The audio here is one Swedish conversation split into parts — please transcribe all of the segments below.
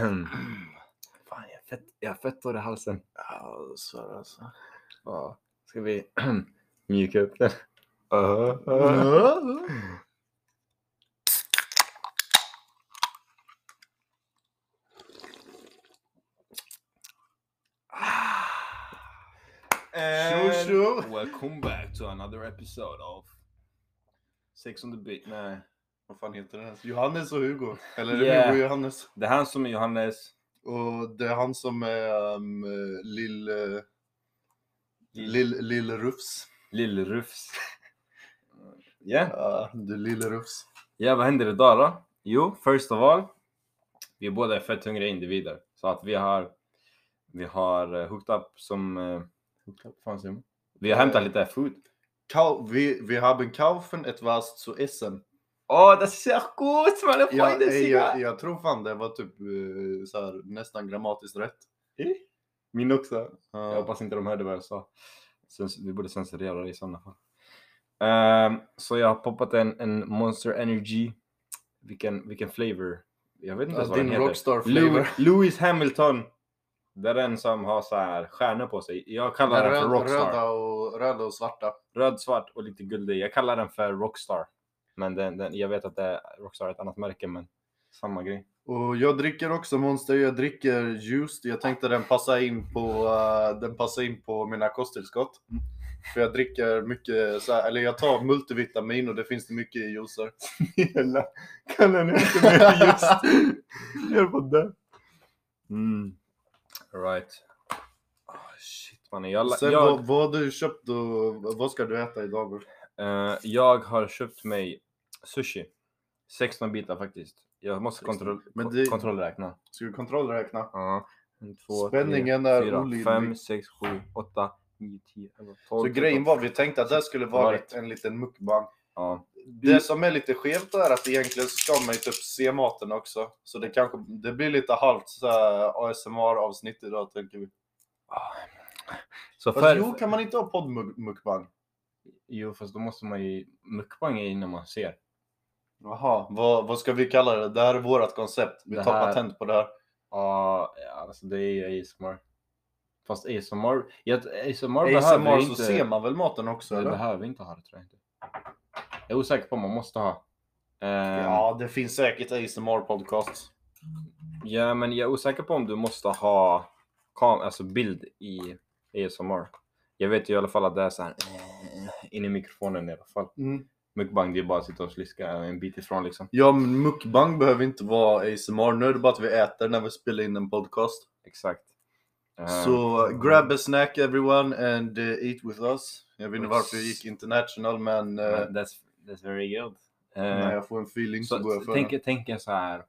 Fan, jag har fett, jag har fett hår i halsen. Ja, så alltså. Ja. Ska vi mjuka upp den? Welcome back to another episode of Sex on the beat. Nej. Vad fan heter den ens? Johannes och Hugo. Eller är det Yeah. Hugo och Johannes? Det är han som är Johannes. Och det är han som är um, Lill... eh, Lill, Lill Rufs. Lill-Rufs. Ja. Ja, du Lille Rufs. Ja, vad händer idag då? Jo, first of all. Vi är båda fett hungriga individer. Så att vi har vi har uh, hooked up som... Uh, hooked up, fan säger man? Vi har hämtat Eh. lite food. Kau, wir, wir haben kaufen etwas zu essen. Åh, det ser gut man! Jag Ja, eh, jag, jag tror fan det var typ eh, så här, nästan grammatiskt rätt. Min också. Ja. Jag hoppas inte de hörde vad jag sa. Vi borde censurera det i sådana fall. Ehm, så jag har poppat en, en Monster Energy. Vilken, vilken flavor? Jag vet inte Ja, vad den heter. rockstar flavor. Lewis Hamilton. Det är den som har så här stjärnor på sig. Jag kallar den för Röd, Rockstar. röda, och, röda och svarta. Röd, svart och lite guldig. Jag kallar den för Rockstar. Men den, den, jag vet att det är Rockstar ett annat märke, men samma grej. Och jag dricker också Monster, jag dricker juice. Jag tänkte den passar in på, eh, den passar in på mina kosttillskott. För jag dricker mycket, så här, eller jag tar multivitamin och det finns det mycket i juicer. Snälla, kan den inte mer just? Jag på det. Mm. Right. Oh, shit mannen. Jag, Sen jag, vad, vad har du köpt och vad ska du äta idag? eh, jag har köpt mig sushi. 16 bitar faktiskt. Jag måste 16. kontroll, Men det- kontrollräkna. Ska vi kontrollräkna? Ja. En, två, Spänningen tre, är fyra, olidlig. fem, sex, sju, åtta, nio, tio, elva, tolv. Så grejen var, vi tänkte att det skulle Varit. en liten mukbang. Ja. Det som är lite skevt är att egentligen så ska man ju typ se maten också. Så det kanske, det blir lite halvt så här ASMR-avsnitt idag tänker vi. Så Fast för, jo, kan man inte ha poddmukbang? jo, fast då måste man ju... Mukbang är innan man ser. Jaha, vad, vad ska vi kalla det? Det här är vårt koncept. Vi Det tar här- patent på det här. Ja, ja, alltså det är ju ASMR. Fast ASMR, ja, ASMR, behöver ASMR så inte, ser man väl maten också det eller? behöver inte ha det tror jag inte. Jag är osäker på om man måste ha. Ehm, Ja, det finns säkert ASMR-podcasts. ja, men jag är osäker på om du måste ha kam- alltså bild i ASMR. Jag vet ju i alla fall att det är så här eh, in i mikrofonen i alla fall. Mukbang, det är bara att sitta och sliska en bit ifrån liksom. Ja, men mukbang behöver inte vara ASMR. Nu är det bara att vi äter när vi spelar in en podcast. Exakt. Så grab a snack everyone and uh, eat with us. Jag vet inte varför jag gick international men uh, that's, that's very good. När jag får en feeling så, Så går jag för tänk, den. tänk så här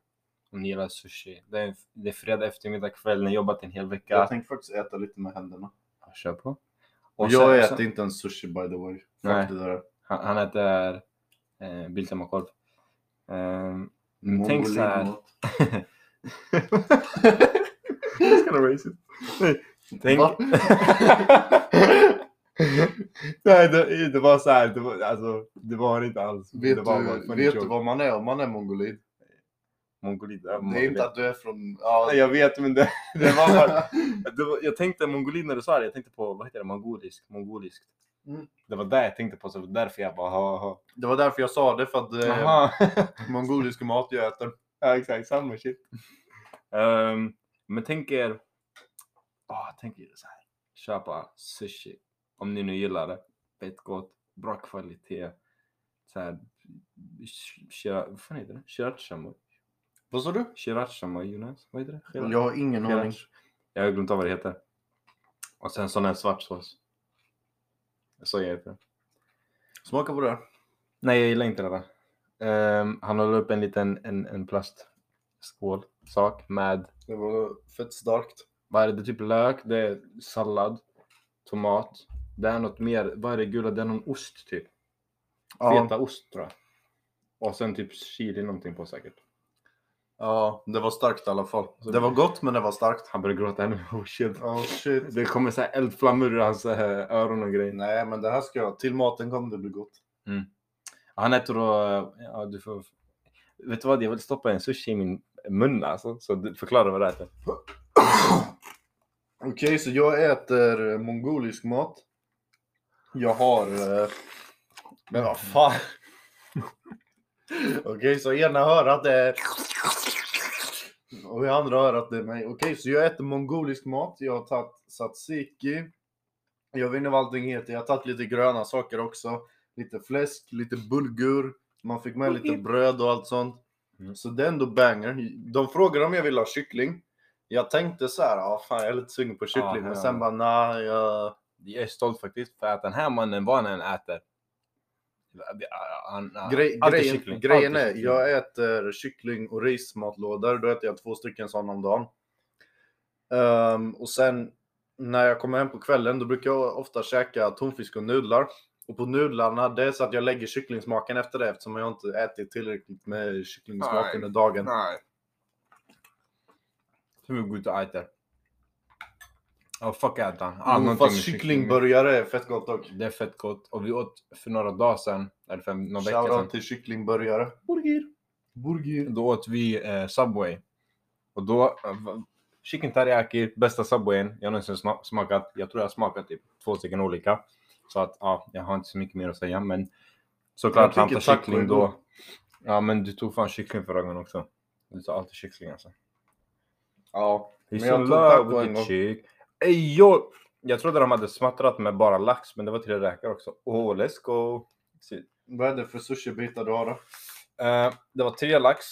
om ni gillar sushi. Det är, det är fredag eftermiddag kväll, ni har jobbat en hel vecka. Jag tänkte faktiskt äta lite med händerna. Kör på. Och jag sen- äter sen- inte ens sushi by the way. Fuck Nej. det där. Han, han äter eh, Biltemakorv. Men tänk så här. That's kinda racist. Nej, Tänk... Nej, det, det var så här. Det var, alltså, det var inte alls. Vet, det var du, vet du vad man är om man är mongolid? Mongolid. Det är inte att du är från... Ja, Nej, jag vet, men det, det var bara... Det var, jag tänkte mongolid när du sa det, jag tänkte på, vad heter det, mongolisk? Mongoliskt. Mm. Det var det jag tänkte på, så det var därför jag bara, ha, ha. det var därför jag sa det, för att Aha. mongolisk mat jag äter. ja, exakt, samma shit. Ehm, men tänk er, ah, tänk er så här, köpa sushi, om ni nu gillar det, fett gott, bra kvalitet, så här, sh- shira- vad fan heter det? Shiracha Vad sa du? Shiracha mayonnaise, vad heter det? Shira- Jag har ingen aning. Jag har glömt av vad det heter. Och sen sån här svart sås. Så jag heter det. Smaka på det. Nej, jag gillar inte det där. Ehm, han håller upp en liten en, en plastskål sak med, Det var fett starkt. vad är det, det är typ lök, det är sallad, tomat. Det är något mer, vad är det gula, det är någon ost typ. Ja, Feta ost tror jag. Och sen typ chili någonting på säkert. Ja, det var starkt i alla fall. Det var gott, men det var starkt. Han börjar gråta ännu. Oh shit. Oh shit. Det kommer så här eldflammor ur hans äh, öron och grejer. Nej, men det här ska jag. Till maten kommer det bli gott. Han äter då, ja du får, vet du vad, jag vill stoppa en sushi i min mun alltså. Så förklara vad det är. Okej, så jag äter mongolisk mat. Jag har... eh, Men vad fan. Okej, så ena örat är... Och i andra örat det är mig. Okej, så jag äter mongolisk mat. Jag har tagit tzatziki. Jag vet inte vad allting heter. Jag har tagit lite gröna saker också. Lite fläsk, lite bulgur. Man fick med lite bröd och allt sånt. Mm. Så det är ändå banger. De frågade om jag ville ha kyckling. Jag tänkte så här, ja fan jag är lite sugen på kyckling. Ja, men sen bara, nej, jag... Jag är stolt faktiskt för att den här mannen, vad han än äter. Han, Grej, grejen grejen är, jag äter kyckling och rismatlådor. Då äter jag två stycken sådana om dagen. Ehm, och sen när jag kommer hem på kvällen, då brukar jag ofta käka tonfisk och nudlar. Och på nudlarna, det är så att jag lägger kycklingsmaken efter det eftersom jag inte ätit tillräckligt med kycklingsmak under dagen. Nej. Så vi går ut och äter. Ja, fuck äta. Ah, Mm, fast kycklingburgare är fett gott dock. Det är fett gott. Och vi åt för några dagar sedan, eller för några veckor sedan. Till kycklingburgare. Burger. Burger. Då åt vi eh, Subway. Och då, eh, chicken teriyaki, bästa Subwayen jag någonsin sma- smakat. Jag tror jag har smakat typ två stycken olika. Så att ja, jag har inte så mycket mer att säga. Men såklart han tar kyckling då. Ja men du tog fan kyckling förra gången också. Du tar alltid kyckling alltså. Ja. He's Men jag tog taco en gång. chick. Ey, yo! Jag trodde de hade smattrat med bara lax, men det var tre räkor också. Oh, let's go! Vad är det för sushibitar du har då? Eh, det var tre lax.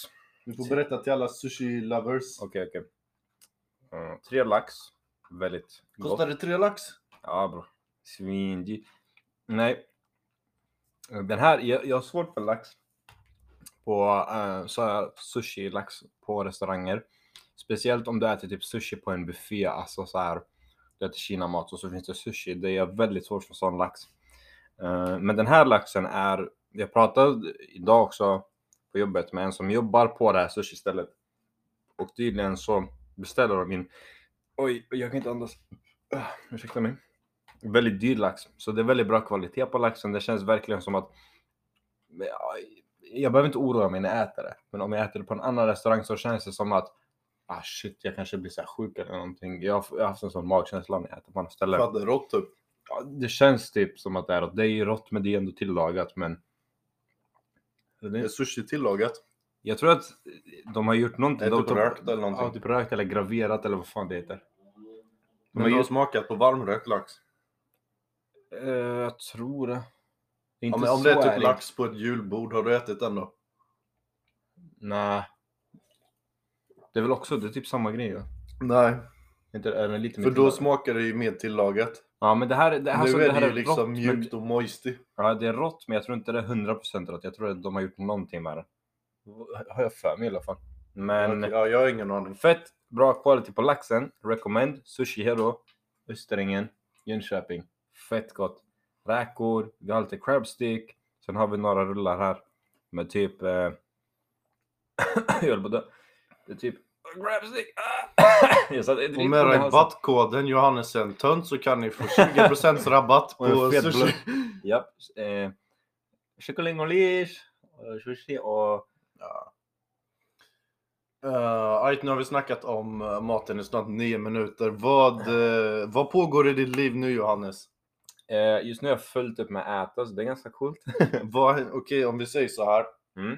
Du får berätta till alla sushi-lovers. Okej, okej. Eh, tre lax. Väldigt gott. Kostar det tre lax? Ja, bro. Svindy. Nej. Eh, Den här, jag, jag har svårt för lax. På så här sushi-lax på restauranger. Speciellt om du äter typ sushi på en buffé, alltså så här. Du äter kinamat och så finns det sushi. Det är väldigt svårt för sån lax. Eh, men den här laxen är, jag pratade idag också på jobbet med en som jobbar på det här sushi-stället. Och tydligen så beställer de in, oj, jag kan inte andas. Uh, ursäkta mig. Väldigt dyr lax. Så det är väldigt bra kvalitet på laxen. Det känns verkligen som att ja, jag behöver inte oroa mig när jag äter det. Men om jag äter det på en annan restaurang så känns det som att ah shit, jag kanske blir så här sjuk eller någonting. Jag har, jag har haft en sån magkänsla när jag äter på andra ställen. Det rått typ. Ja, det känns typ som att det är rått. Det är ju rått men det är ändå tillagat men... Det är sushi tillagat. Jag tror att de har gjort någonting. Det är de, typ de- rökt eller någonting. Ja, typ rökt eller graverat eller vad fan det heter. Du har jag, smakat på varmrökt lax? eh, jag tror det. det Ja, men om det är typ ärligt. lax på ett julbord, har du ätit den då? Nej. Det är väl också, det är typ samma grej ja. Nej, Inte, är den lite för mer då smakar det ju mer tillagat. Ja men det här, det här, nu så, är det det, här ju är liksom rått, men- mjukt och moisty. Ja det är rått men jag tror inte det är 100% rått. Jag tror att de har gjort någonting med det. Har jag för mig i alla fall. Men Okej, Ja, jag har ingen aning. fett bra quality på laxen. Recommend. Sushi Hero. Österängen. Jönköping. Fett gott. Räkor. Vi har lite crab stick. Sen har vi några rullar här. Med typ... Eh... jag höll på att dö. Det är typ... Crab stick! Ah! Och med rabattkoden Johannesen tönt så kan ni få 20% rabatt Och på sushi. Japp. Eh... Kyckling och lish. och Sushi och... Ja. Uh, nu har vi snackat om eh, maten i snart nio minuter. Vad, eh, vad pågår i ditt liv nu Johannes? Eh, just nu har jag fullt upp med att äta så det är ganska coolt. Okej, om vi säger så här. Mm.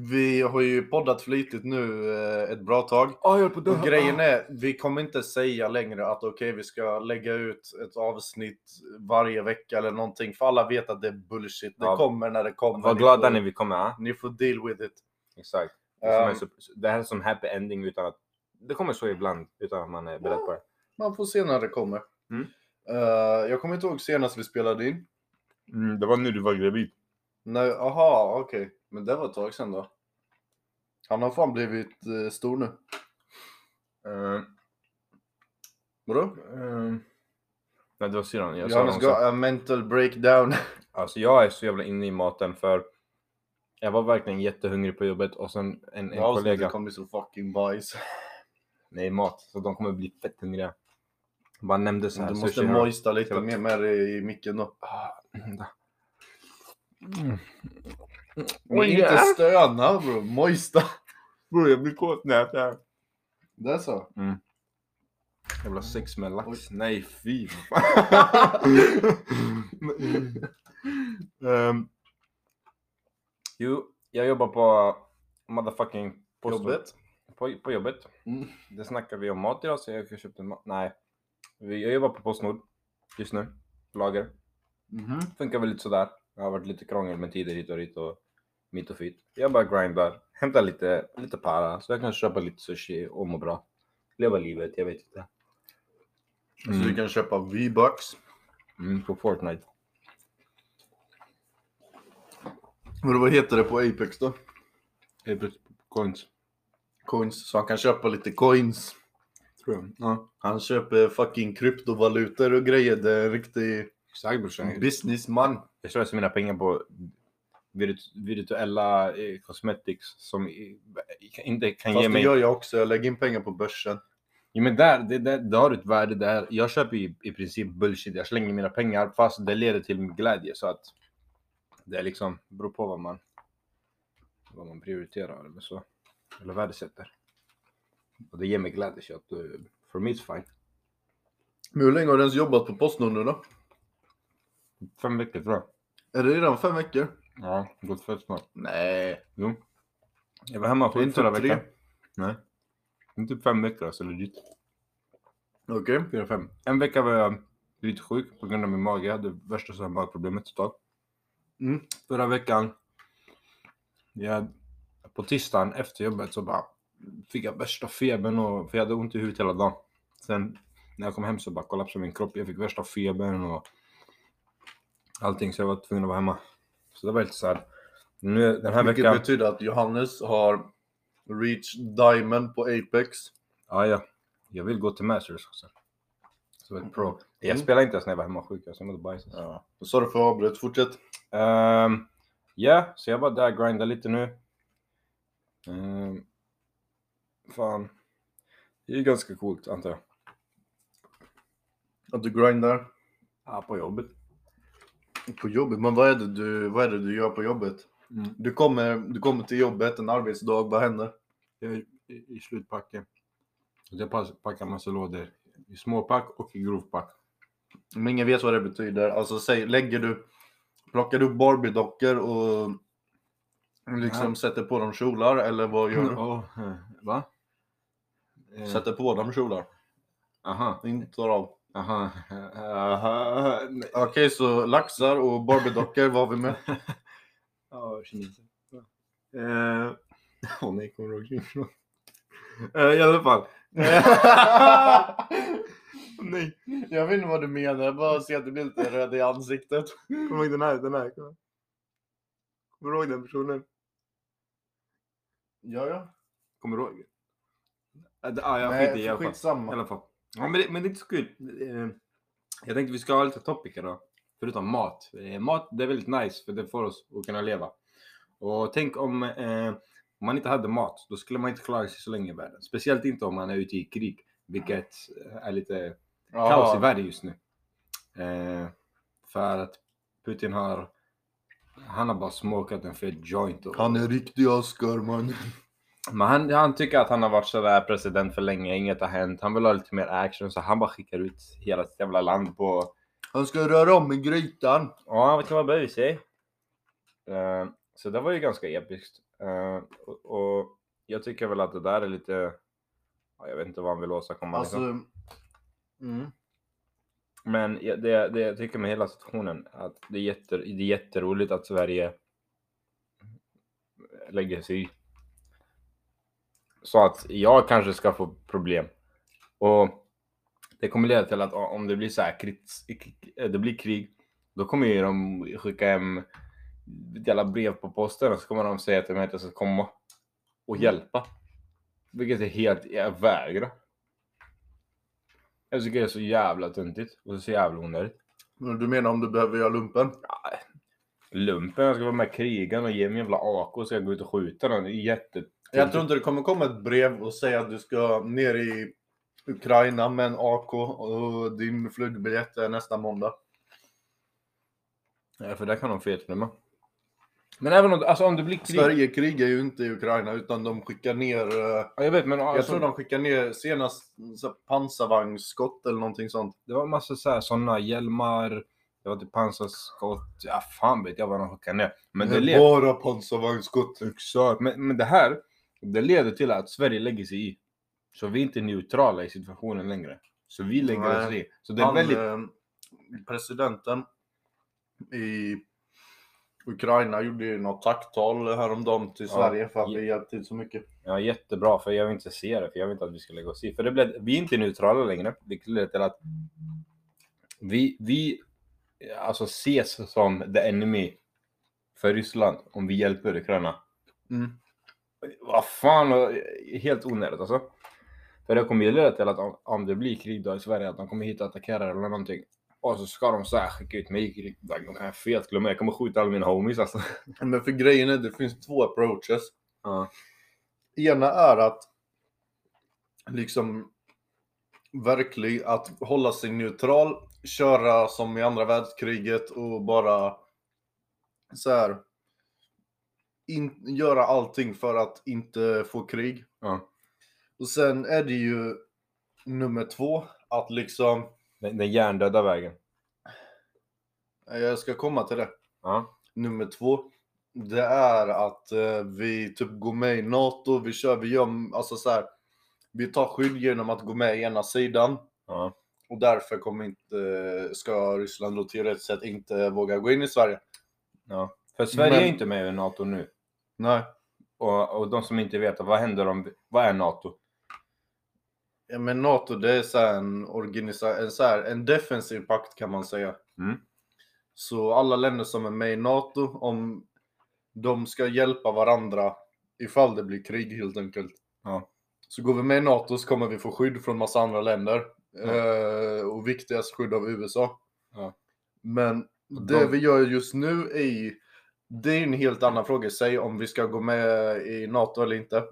Vi har ju poddat flitigt nu eh, ett bra tag. Oh, jag på. Och grejen är, vi kommer inte säga längre att okej, vi ska lägga ut ett avsnitt varje vecka eller någonting. För alla vet att det är bullshit. Det Ja. kommer när det kommer. Var glada när vi kommer. ah. Ni får deal with it. Exakt. Det, Um, det här är som happy ending utan att... Det kommer så ibland utan att man är beredd på det. man får se när det kommer. Mm. Eh, jag kommer inte ihåg senast vi spelade in. Mm, det var nu du var gravid. Nej, aha, okej. Men det var ett tag sedan då. Han har fan blivit eh, stor nu. Uh, Vadå? nej, det var syrran. Jag sa Johannes också. got a mental breakdown. Alltså jag är så jävla inne i maten för jag var verkligen jättehungrig på jobbet och sen en, en kollega. kommer bli så fucking bajs. Nej, mat. Så de kommer bli fett hungriga. Bara nämnde så här. Du måste sushi här. moista lite mer med det i micken då. Ah. Mm. Men inte stöna bro, moista. Bror jag blir kåt när jag här. Det är så? Jävla sex med lax. Oj. Nej fy. um, jo, jag jobbar på motherfucking post- Jobbet? På, på jobbet. Mm. Det snackar vi om mat idag så jag har köpt en mat. Nej. Vi- Jag jobbar på Postnord just nu. Lager. Mhm. Funkar väl lite sådär. Det har varit lite krångel med tider hit och dit och mitt och fit. Jag bara grindar. Hämtar lite, lite para så jag kan köpa lite sushi och må bra. Leva livet, jag vet inte. Så du kan köpa V-bucks. Mm, på Fortnite. Men vad heter det på Apex då? Apex coins. Coins. Så han kan köpa lite coins. Tror jag. Ja. Han köper fucking kryptovalutor och grejer. Det är en riktig Exakt brorsan. businessman. Jag slösar mina pengar på virtu- virtuella eh, cosmetics som inte kan Fast ge det mig... gör jag också. Jag lägger in pengar på börsen. Ja, men där, det, det, det har ett värde där. Jag köper i, i princip bullshit. Jag slänger mina pengar fast det leder till glädje. Så att det är liksom, beror på vad man, vad man prioriterar eller så. Eller värdesätter. Och det ger mig glädje så att uh, for me it's fine. Men hur länge har du ens jobbat på Postnord nu då? Fem veckor tror jag. Är det redan fem veckor? Ja, gått fett snart. Nej. Jo. Jag var hemma Det sjuk förra typ veckan. Nej. Det är typ fem veckor alltså legit. Okej. Fyra, fem. En vecka var jag lite sjuk på grund av min mage. Jag hade värsta så här magproblemet ett tag. Mm. Förra veckan, jag, på tisdagen efter jobbet så bara fick jag värsta febern och för jag hade ont i huvudet hela dagen. Sen när jag kom hem så bara kollapsade min kropp. Jag fick värsta febern och allting så jag var tvungen att vara hemma. Så det var lite såhär. Nu den här Vilket veckan. betyder att Johannes har reach diamond på Apex. Ja, ja. Jag vill gå till Masters också. Så ett pro. Jag Mm. spelade inte ens när jag var hemma sjuk. Jag mådde bajs. Ja. Sorry för avbrott. Fortsätt. Ehm, Ja, så jag bara där grindar lite nu. Ehm, fan. Det är ju ganska coolt antar jag. Att du grindar Ja, på jobbet. På jobbet. Men vad är det du, vad är det du gör på jobbet? Mm. Du kommer, du kommer till jobbet en arbetsdag. Vad händer? Jag är i, i slutpacken. Jag packar massa lådor. I småpack och i grovpack. Om ingen vet vad det betyder. Alltså säg, lägger du, plockar du upp Barbie-dockor och liksom Ja. sätter på dem kjolar eller vad gör du? Eh, va? Eh, Sätter på dem kjolar. Aha, Inte tar av. aha, aha. Okej, så laxar och Barbie-dockor var vi med. Ja, kineser. Eh, Åh nej, kommer du ihåg. Eh, I alla fall. nej. Jag vet inte vad du menar, jag bara ser att du blir lite röd i ansiktet. Kommer du ihåg den här? Den här? Kommer du ihåg den personen? Ja, ja. Kommer du ihåg? Ja, ah, jag Nej, skiter i i alla fall. I skitsamma. alla fall. Ja, men, det, men det är inte så kul. Eh, Jag tänkte vi ska ha lite topic då. Förutom mat. Eh, Mat det är väldigt nice för det får oss att kunna leva. Och tänk om, eh, man inte hade mat. Då skulle man inte klara sig så länge i världen. Speciellt inte om man är ute i krig. Vilket är lite kaos i världen just nu. Eh, för att Putin har han har bara smokat en fet joint. Och, Han är riktig Oscar man. Men han, han tycker att han har varit sådär president för länge, inget har hänt. Han vill ha lite mer action så han bara skickar ut hela sitt jävla land på... Han ska röra om i grytan. Ja, vad jag säger? Uh, så det var ju ganska episkt. Eh, och, och jag tycker väl att det där är lite... Ja, jag vet inte vad han vill åstadkomma. Alltså... liksom. Mm. Men det, det jag tycker med hela situationen att det är, jätte, det är jätteroligt att Sverige lägger sig i. Så att jag kanske ska få problem. Och det kommer leda till att om det blir så här krits, det blir krig, då kommer ju de skicka hem jävla brev på posten och så kommer de säga till mig att jag ska komma och hjälpa. Vilket är helt, jag vägrar. Jag tycker det är så jävla töntigt och så jävla onödigt. Men Du menar om du behöver göra lumpen? Lumpen, jag ska vara med i krigan och ge mig en jävla AK och ska gå ut och skjuta någon. Det är jätte... Jag tror inte det kommer komma ett brev och säga att du ska ner i Ukraina med en AK och din flygbiljett är nästa måndag. Ja, för där kan de feltnumma. Men även om, alltså, om det blir krig. Sverige krigar ju inte i Ukraina utan de skickar ner, eh, Ja, jag vet, men jag alltså, tror de skickar ner senast pansarvagnsskott eller någonting sånt. det var massa så här, såna hjälmar, det var typ pansarskott, ja fan vet jag vad de skickade ner. Men det, det led, bara pansarvagnsskott. exakt, men, men det här, det leder till att Sverige lägger sig i. Så vi är inte neutrala i situationen längre. Så vi lägger Nej. oss i. Så det är Han, väldigt, eh, presidenten i Ukraina gjorde ju något tacktal häromdagen till Ja, Sverige för att vi hjälpt till så mycket. ja, jättebra, för jag vill inte se det, för jag vill inte att vi ska lägga oss i. För det blev, vi är inte neutrala längre, vilket leder till att vi, vi alltså ses som the enemy för Ryssland om vi hjälper Ukraina. Mm. Vad fan, helt onödigt alltså. För det kommer ju leda till att om, om det blir krig då i Sverige, att de kommer hit och attackerar eller någonting. Och så ska de så här skicka ut mig i krig. De kan jag fet glömma, jag kommer skjuta alla mina homies alltså. Men för grejen är det finns två approaches. Ja. Ena är att liksom verkligen att hålla sig neutral, köra som i andra världskriget och bara så här in, göra allting för att inte få krig. Ja. Och sen är det ju nummer två, att liksom, Den, den hjärndöda vägen. jag ska komma till det. Ja. Nummer två, det är att eh, vi typ går med i NATO, vi kör, vi gör, alltså så här, vi tar skydd genom att gå med i ena sidan. Ja. Och därför kommer inte, ska Ryssland då teoretiskt sett inte våga gå in i Sverige. ja. För Sverige Men- är inte med i NATO nu. Nej. Och, och de som inte vet, vad händer om, vad är NATO? Ja, men NATO det är så här en, organisa- en, så här, en defensiv pakt kan man säga. Mm. Så alla länder som är med i NATO, om de ska hjälpa varandra ifall det blir krig helt enkelt. Ja. Så går vi med i NATO så kommer vi få skydd från massa andra länder. Ja. Eh, och viktigast skydd av USA. Ja. Men det de- vi gör just nu är det är en helt annan fråga i sig om vi ska gå med i NATO eller inte.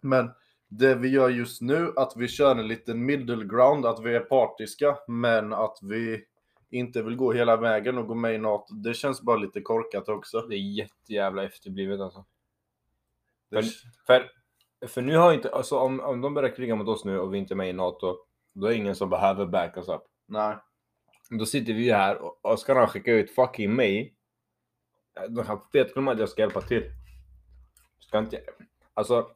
Men det vi gör just nu, att vi kör en liten middle ground, att vi är partiska, men att vi inte vill gå hela vägen och gå med i NATO. Det känns bara lite korkat också. Det är jättejävla efterblivet alltså. Det, För, för nu har inte, alltså om, om de börjar kriga mot oss nu och vi inte är med i NATO, då är det ingen som behöver back us up. nej. Då sitter vi här och, och ska de skicka ut fucking mig. De här fetklubbarna att jag ska hjälpa till. Ska inte, alltså,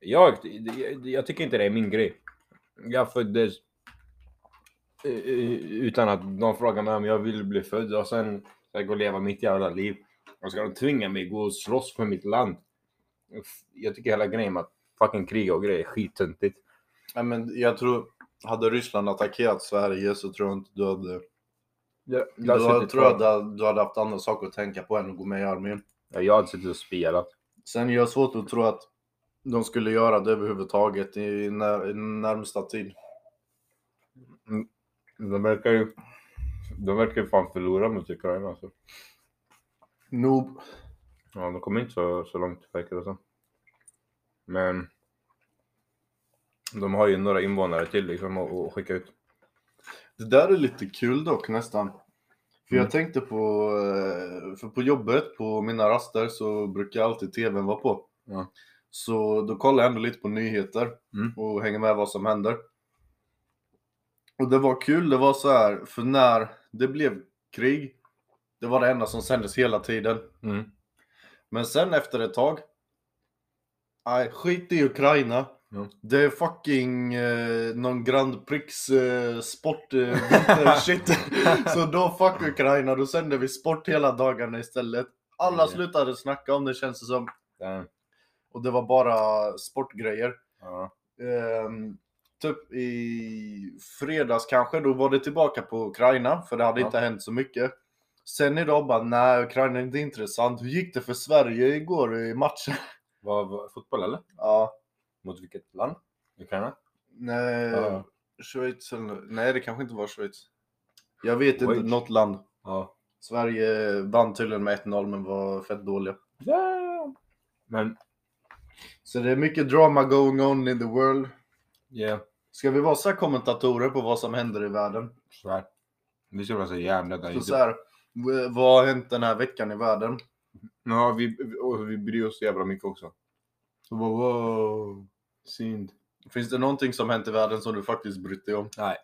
jag, jag, jag tycker inte det är min grej. Jag föddes eh, utan att de frågar mig om jag vill bli född och sen ska jag gå och leva mitt jävla liv. Och ska de tvinga mig gå och slåss för mitt land. Jag tycker hela grejen med att fucking kriga och grejer är skittöntigt. Nej, men jag tror, hade Ryssland attackerat Sverige så tror jag inte du hade... Jag, Då jag, tror jag att du hade haft andra saker att tänka på än att gå med i armén. jag hade suttit och spelat. Sen är jag svårt att tro att de skulle göra det överhuvudtaget i, när, i närmsta tid. De verkar ju... De verkar ju fan förlora mot Ukraina alltså. Noob. Ja, de kommer inte så, så långt verkar det som. Men... De har ju några invånare till liksom att skicka ut. Det där är lite kul dock nästan. För Mm. jag tänkte på, eh, för på jobbet, på mina raster så brukar alltid tvn vara på. Ja. Så då kollar jag ändå lite på nyheter Mm. och hänger med vad som händer. Och det var kul, det var så här, för när det blev krig, det var det enda som sändes hela tiden. Mm. Men sen efter ett tag, nej skit i Ukraina. Ja. Det är fucking eh, någon Grand Prix eh, sport eh, shit. Så då fuck Ukraina, då sänder vi sport hela dagarna istället. Alla Ja. slutade snacka om det känns det som. Damn. Och det var bara sportgrejer. Ja. Ehm, typ i fredags kanske, då var det tillbaka på Ukraina, för det hade Ja. inte hänt så mycket. Sen idag bara, nej Ukraina är inte intressant. Hur gick det för Sverige igår i matchen? Vad, vad, fotboll eller? Ja, Mot vilket land? Ukraina? nej, Ja. Schweiz eller, nej det kanske inte var Schweiz. Jag vet inte, Schweiz. något land. Ja. Sverige vann tydligen med 1-0 men var fett dåliga. Damn. Men, Så det är mycket drama going on in the world. yeah. Ska vi vara så här kommentatorer på vad som händer i världen? Så här. Vi ska vara så jävla där. Så, så här, v- vad har hänt den här veckan i världen? Ja, vi, och vi bryr oss så jävla mycket också. Så bara, wow, synd. Finns det någonting som hänt i världen som du faktiskt brytt dig om? Nej.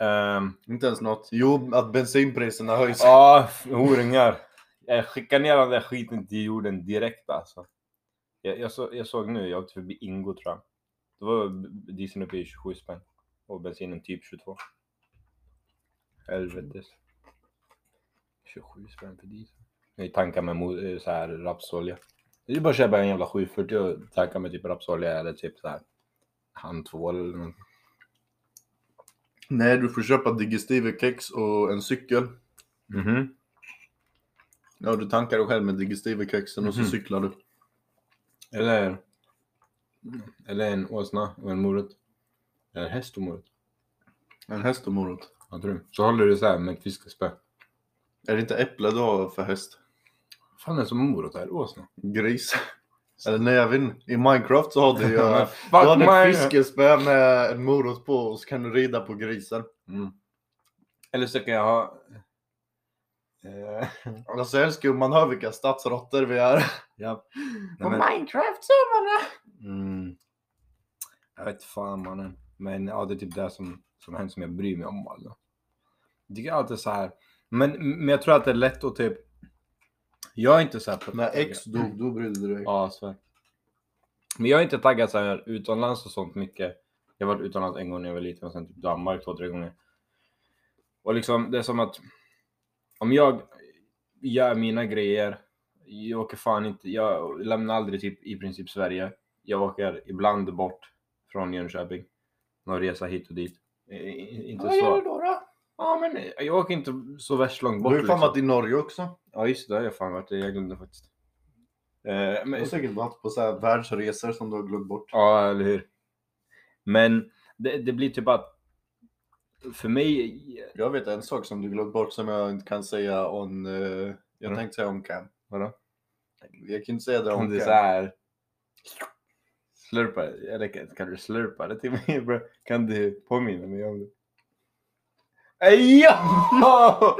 Ehm, Inte ens något? Jo, att bensinpriserna höjs. Ja, horungar. Jag skickar ner den där skiten till jorden direkt alltså. Jag, jag, så, jag såg nu, jag åkte förbi Ingo tror jag. Då var dieseln uppe i 27 spänn. Och bensinen typ 22. Helvetes. 27 spänn för diesel. Jag tankar med eh, så här rapsolja. Det är bara att köpa en jävla 740 och tanka med typ rapsolja eller typ så här handtvål eller något. Nej, du får köpa digestive kex och en cykel. Mhm. Ja, du tankar dig själv med digestive kexen och så Mhm. cyklar du. Eller, eller en åsna och en morot. Eller häst och morot. En häst och morot. Jag tror det. Så håller du så här med ett fiskespö. Är det inte äpple du har för häst? Fan är det som morot här? Åsna? Gris. Eller inte. I Minecraft så har du ju... Men Du har my- ett fiskespö med en morot på och så kan du rida på grisen. Mm. Eller så kan jag ha... Eh, Alltså jag älskar ju, man hör vilka stadsråttor vi är. ja. Nej, men, Minecraft så man det. mm, jag vet fan mannen. Men ja, det är typ det som, som händer som jag bryr mig om. Alltså. Jag tycker alltid så här. Men, men jag tror att det är lätt att typ... Jag är inte så här... på- När X dog, då brydde du dig. Ja, svär. Men jag är inte taggad så här utomlands och sånt mycket. Jag har varit utomlands en gång när jag var liten och sen typ Danmark två, tre gånger. Och liksom det är som att om jag gör mina grejer, jag åker fan inte, jag lämnar aldrig typ i princip Sverige. Jag åker ibland bort från Jönköping. Någon resa hit och dit. I- Inte så. då då? Ja men jag åker inte så värst långt Du bort. har ju fan liksom. varit i Norge också. Ja just det, det har jag fan varit. Jag glömde faktiskt. Eh, Du men, har säkert varit på så här världsresor som du har glömt bort. Ja, eller hur? Men det, det blir typ att för mig... Jag vet en sak som du glömt bort som jag inte kan säga on... eh, jag Mm. tänkte säga on cam. Vadå? Jag kan inte säga det Om on det är cam. så här... Slurpa, eller kan, kan du slurpa det till mig bro? Kan du påminna mig om det? Ja!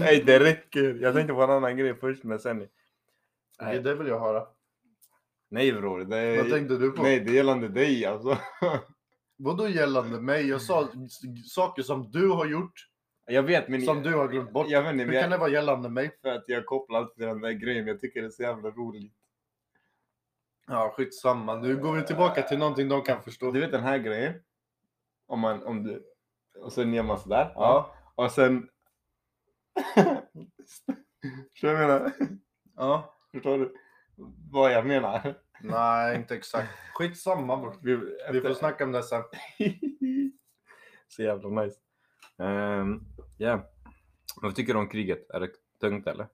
Nej, det räcker. Jag tänkte på en annan grej först, men sen... Okej, det vill jag höra. Nej bror, det är... Vad tänkte du på? Nej, det är gällande dig alltså. Vadå gällande mig? Jag sa saker som du har gjort, Jag vet, men... som du har glömt bort. Jag vet inte, Hur kan det vara gällande mig? för att jag kopplar alltid till den där grejen. Jag tycker det är så jävla roligt. Ja, skitsamma. Nu går vi tillbaka till någonting de kan förstå. Du vet den här grejen? Om man, om du... Och sen gör man sådär. Ja, Och sen... Så jag menar, ja. förstår du vad jag menar? Nej, inte exakt. Skitsamma bror. Vi, Vi får snacka om det sen. Så jävla nice. Um, yeah. Vad tycker du om kriget? Är det tungt eller?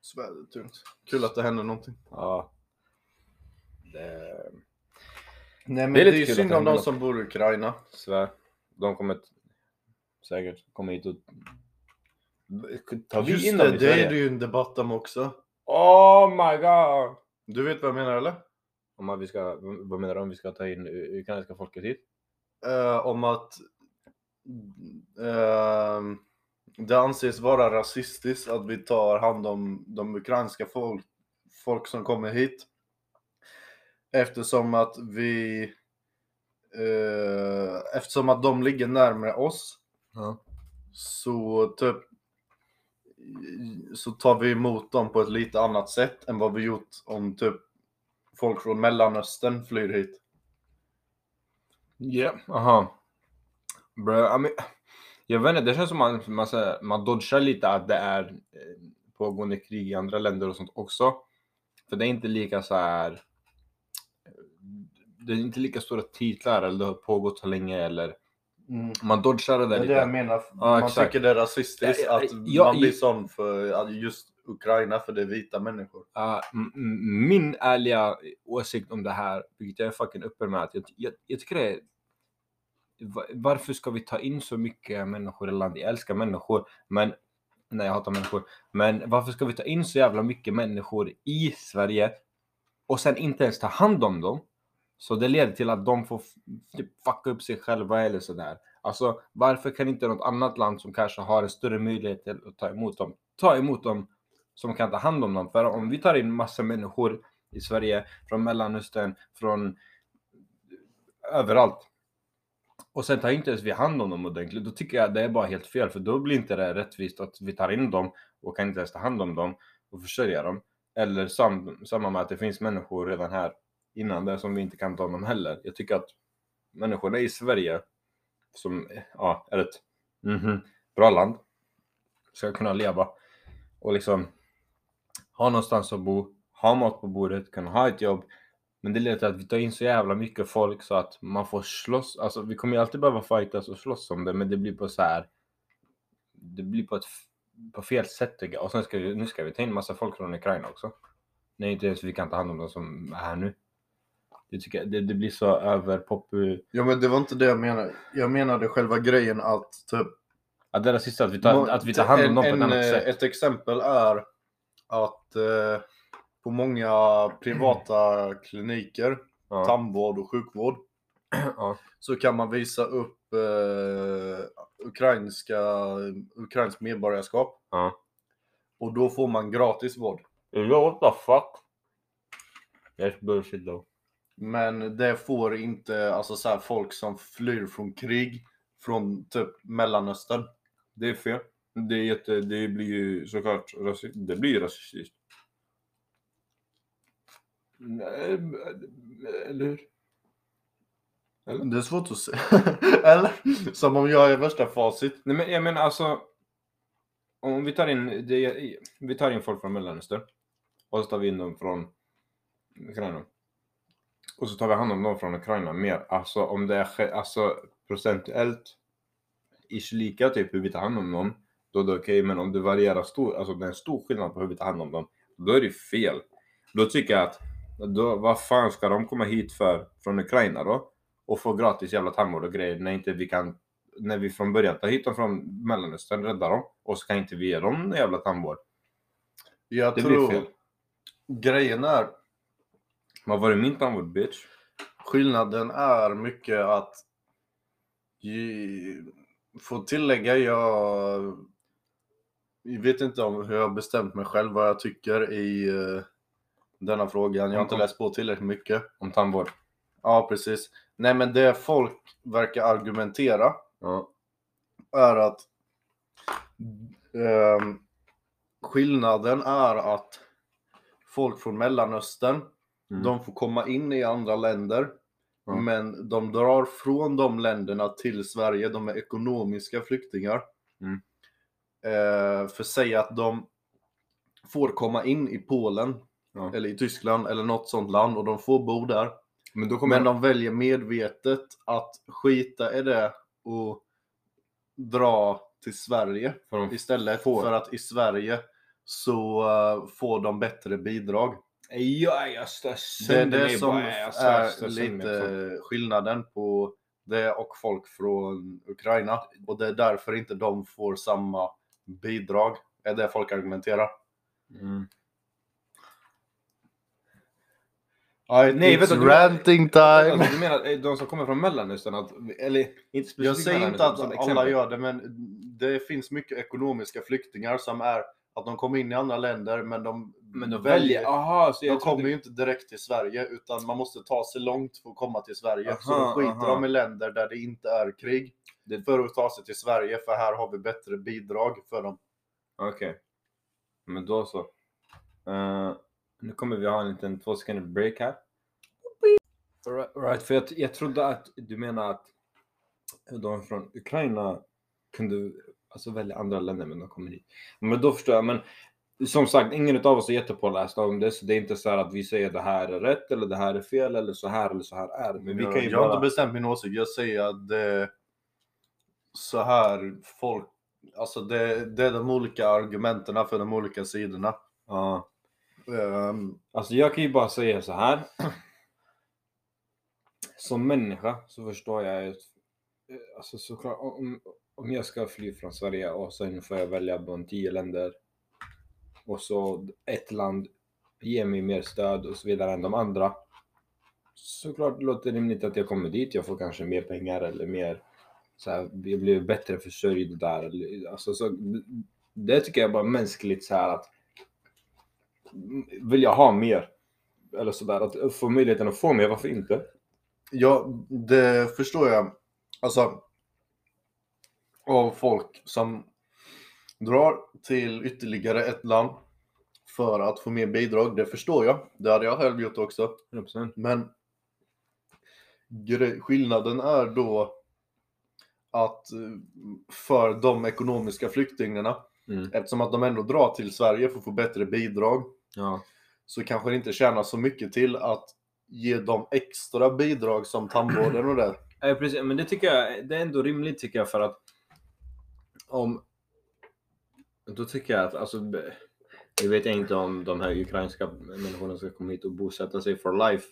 Svär tungt. Kul att det händer någonting. Ja. Det... Nej men Det är det är, synd om de som bor i Ukraina. Svär. De kommer säkert komma hit och... Tar vi Just in det, dem i det är Sverige? det ju en debatt om också. Oh my god! Du vet vad jag menar eller? Om att vi ska, vad menar du om vi ska ta in u- ukrainska folket hit? Eh, om att ehm, det anses vara rasistiskt att vi tar hand om de ukrainska folk, folk som kommer hit. Eftersom att vi eh, eftersom att de ligger närmare oss Ja. så typ så tar vi emot dem på ett lite annat sätt än vad vi gjort om typ folk från mellanöstern flyr hit. Ja, aha. Bro, I mean, jag vet inte, det känns som man, man, man dodgar lite att det är eh, pågående krig i andra länder och sånt också. För det är inte lika så här. Det är inte lika stora titlar eller det har pågått så länge eller man dodgar det Det där är det jag lite. menar. Ja, man exakt. tycker det är rasistiskt Ja, ja, att man blir sån för just Ukraina för det är vita människor. M- min ärliga åsikt om det här, vilket jag är fucking öppen med, att jag, jag, jag tycker det är... va- Varför ska vi ta in så mycket människor i landet? Jag älskar människor, men... Nej, jag hatar människor. Men varför ska vi ta in så jävla mycket människor i Sverige och sen inte ens ta hand om dem? Så det leder till att de får typ fucka upp sig själva eller sådär. Alltså, varför kan inte något annat land som kanske har en större möjlighet till att ta emot dem, ta emot dem som kan ta hand om dem. För om vi tar in massa människor i Sverige, från Mellanöstern, från överallt. Och sen tar inte ens vi hand om dem ordentligt. Då tycker jag det är bara helt fel. För då blir inte det rättvist att vi tar in dem och kan inte ens ta hand om dem och försörja dem. Eller sam, samma med att det finns människor redan här innan det som vi inte kan ta om heller. Jag tycker att människorna i Sverige som ja, är ett mhm, bra land ska kunna leva och liksom ha någonstans att bo, ha mat på bordet, kunna ha ett jobb. Men det leder till att vi tar in så jävla mycket folk så att man får slåss. Alltså vi kommer ju alltid behöva fightas och slåss om det, men det blir på så här. Det blir på ett på fel sätt tycker jag. Och sen ska vi, nu ska vi ta in massa folk från Ukraina också. Nej, inte ens vi kan ta hand om de som är här nu. Det, tycker jag, det, det blir så överpopu... Ja men det var inte det jag menade. Jag menade själva grejen att typ Ja, det är sista, att vi tar, att vi tar hand om dem på ett annat eh, sätt. Ett exempel är att eh, på många privata kliniker, Ja. tandvård och sjukvård, Ja. så kan man visa upp eh, ukrainska, ukrainskt medborgarskap. Ja. Och då får man gratis vård. What the fuck? That's bullshit though. Men det får inte alltså så här, folk som flyr från krig från typ Mellanöstern. Det är fel. Det, är jätte, det blir ju såklart rasistiskt. Det blir rasistiskt. Nej, Eller hur? Det är svårt att se. Eller? Som om jag är värsta facit. Nej men jag menar alltså. Om vi tar in, det, vi tar in folk från Mellanöstern. Och så tar vi in dem från Ukraina. Och så tar vi hand om dem från Ukraina mer. Alltså om det är alltså, procentuellt ish lika typ hur vi tar hand om dem. Då är det okej. Men om det varierar stor, alltså det är en stor skillnad på hur vi tar hand om dem. Då är det fel. Då tycker jag att då, vad fan ska de komma hit för från Ukraina då? Och få gratis jävla tandvård och grejer när inte vi kan när vi från början tar hit dem från Mellanöstern, räddar dem och så kan inte vi ge dem jävla tandvård. Jag Det tror blir fel. grejen är, Vad var det min tandvård bitch? skillnaden är mycket att ge- få tillägga, jag jag vet inte om hur jag har bestämt mig själv vad jag tycker i eh, denna frågan. Jag har inte läst på tillräckligt mycket. Om tandvård. Ja, precis. Nej, men det folk verkar argumentera Ja. är att ehm, skillnaden är att folk från Mellanöstern, Mm. de får komma in i andra länder, Ja. men de drar från de länderna till Sverige. De är ekonomiska flyktingar. Mm. Eh, för säg att de får komma in i Polen Ja. eller i Tyskland eller något sånt land och de får bo där. Men Men de väljer medvetet att skita i det och dra till Sverige istället får. för att i Sverige så eh, får de bättre bidrag. Ja, jag stör Det är sönder det som bara. Är sönder lite skillnaden på det och folk från Ukraina. Och det är därför inte de får samma bidrag. är det folk argumenterar. Mm. Nej, Nej, it's vänta, du- ranting time! Alltså, du menar eh, de som kommer från Mellanöstern? Att, eller inte specifikt Jag säger inte att alla exempel. gör det, men det finns mycket ekonomiska flyktingar som är att de kommer in i andra länder, men de, Men de väljer... Aha, så De kommer trodde- ju inte direkt till Sverige, utan man måste ta sig långt för att komma till Sverige. så Aha, då skiter aha. de i länder där det inte är krig Det- för att ta sig till Sverige, för här har vi bättre bidrag för dem. Okej. Men då så. Eh, nu kommer vi ha en liten två sekunder break här. Right, right, för jag, jag trodde att du menar att de från Ukraina kunde alltså välja andra länder men de kommer hit. Men då förstår jag. Men som sagt, ingen av oss är jättepålästa om det. Så det är inte så här att vi säger det här är rätt eller det här är fel eller så här eller så här är det. Men vi jag kan ju jag har bara... inte bestämt min åsikt, jag säger att det så här folk, alltså det, det är de olika argumenten för de olika sidorna. Ja. Ehm, Alltså jag kan ju bara säga så här. Som människa så förstår jag ju... eh, Alltså såklart om, om jag ska fly från Sverige och sen får jag välja bland tio länder. Och så ett land ger mig mer stöd och så vidare än de andra. Såklart låter det rimligt att jag kommer dit. Jag får kanske mer pengar eller mer... Så här, jag blir bättre försörjd där. Alltså, så, det tycker jag bara är mänskligt så här att vilja ha mer. Eller sådär, att få möjligheten att få mer, varför inte? Ja, det förstår jag. Alltså, av folk som drar till ytterligare ett land för att få mer bidrag, det förstår jag. Det hade jag själv gjort också. 100%. Men skillnaden är då att eh, för de ekonomiska flyktingarna, Mm. eftersom att de ändå drar till Sverige för att få bättre bidrag, Ja. så kanske det inte tjänar så mycket till att ge dem extra bidrag som tandvården och det. Ja, precis. Men det tycker jag, det är ändå rimligt tycker jag för att om... Då tycker jag att, alltså... Jag vet inte om de här ukrainska människorna ska komma hit och bosätta sig for life.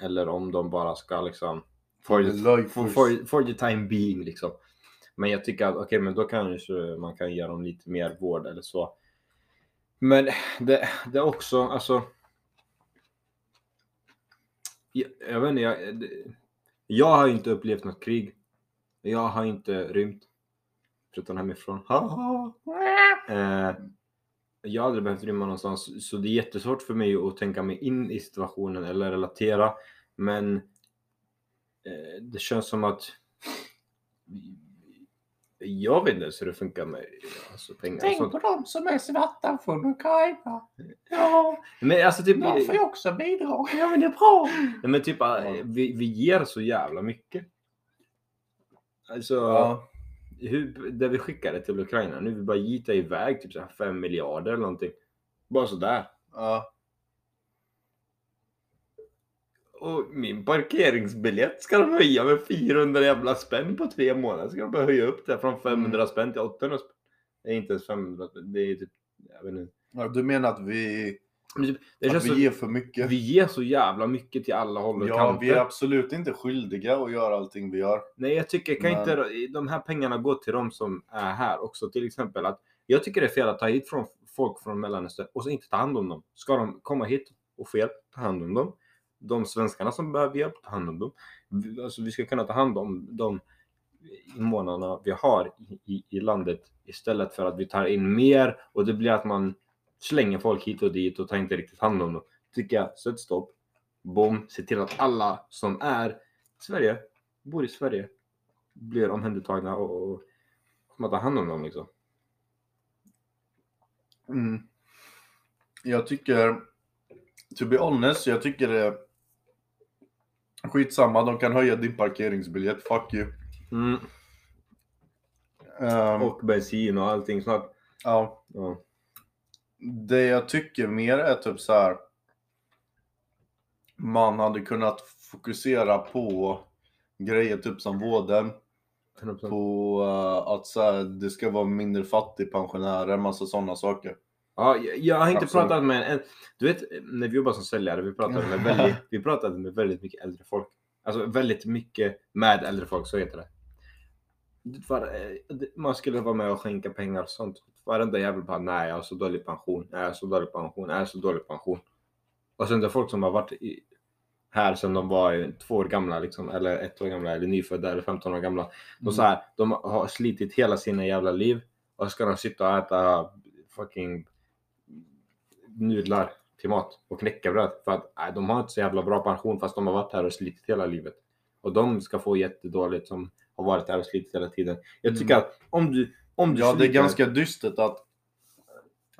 Eller om de bara ska liksom... For the, for, for, for the time being liksom. Men jag tycker att okej, men då kanske man kan ge dem lite mer vård eller så. Men det, det är också, alltså... Jag, jag vet inte, jag, jag har inte upplevt något krig. Jag har inte rymt. Förutom hemifrån. Eh, jag har aldrig behövt rymma någonstans. Så det är jättesvårt för mig att tänka mig in i situationen eller relatera. Men eh, det känns som att jag vet inte hur det funkar med alltså, pengar Tänk sånt. på de som är svarta från Ukraina. Ja, Men alltså typ... de får ju också bidrag. Ja men det är bra! Men typ eh, vi, vi ger så jävla mycket. Alltså, Ja. Hur, det vi skickade till Ukraina, nu vi bara gita iväg typ så här 5 miljarder eller någonting. Bara sådär. Ja. Och min parkeringsbiljett ska de höja med 400 jävla spänn på tre månader. Ska de bara höja upp det från 500 spänn till 800 spänn. Det är inte ens 500 spänn. Det är typ, jag vet inte. Ja, Du menar att vi, Typ, det att vi ger för mycket? vi ger så jävla mycket till alla håll och Ja, kanter. vi är absolut inte skyldiga att göra allting vi gör. Nej, jag tycker kan Men- inte de här pengarna gå till de som är här också? Till exempel att jag tycker det är fel att ta hit från folk från Mellanöstern och så inte ta hand om dem. Ska de komma hit och få hjälp, ta hand om dem. De svenskarna som behöver hjälp, ta hand om dem. Vi- Alltså, vi ska kunna ta hand om de invånarna vi har i, i, i landet istället för att vi tar in mer och det blir att man slänger folk hit och dit och tar inte riktigt hand om dem. Tycker jag, sätt stopp. Bom, se till att alla som är i Sverige, bor i Sverige, blir omhändertagna och, och man tar hand om dem liksom. Mm. Jag tycker, to be honest, jag tycker det är skitsamma. De kan höja din parkeringsbiljett, fuck you. Ehm, Och bensin och allting snart. ja. Ja. Det jag tycker mer är typ så här. Man hade kunnat fokusera på grejer typ som vården. 100%. På eh, att så här, det ska vara mindre fattigpensionärer, massa sådana saker. Ja, jag, jag har inte Absolut. pratat med en, du vet när vi jobbar som säljare, vi pratade med väldigt, vi pratade med väldigt mycket äldre folk. Alltså väldigt mycket med äldre folk, så heter det. Eh, det- Man skulle vara med och skänka pengar och sånt. Varenda jävel bara, nej jag har så dålig pension, jag har så dålig pension, jag har så dålig pension. Och sen det är folk som har varit i, här sedan de var två år gamla liksom, eller ett år gamla, eller nyfödda, eller 15 år gamla. Och så här, de har slitit hela sina jävla liv och ska de sitta och äta fucking nudlar till mat och knäckebröd för att nej, de har inte så jävla bra pension fast de har varit här och slitit hela livet. Och de ska få jättedåligt som har varit här och slitit hela tiden. Jag tycker Mm. att om du, om du Ja, det är sliter- ganska dystert att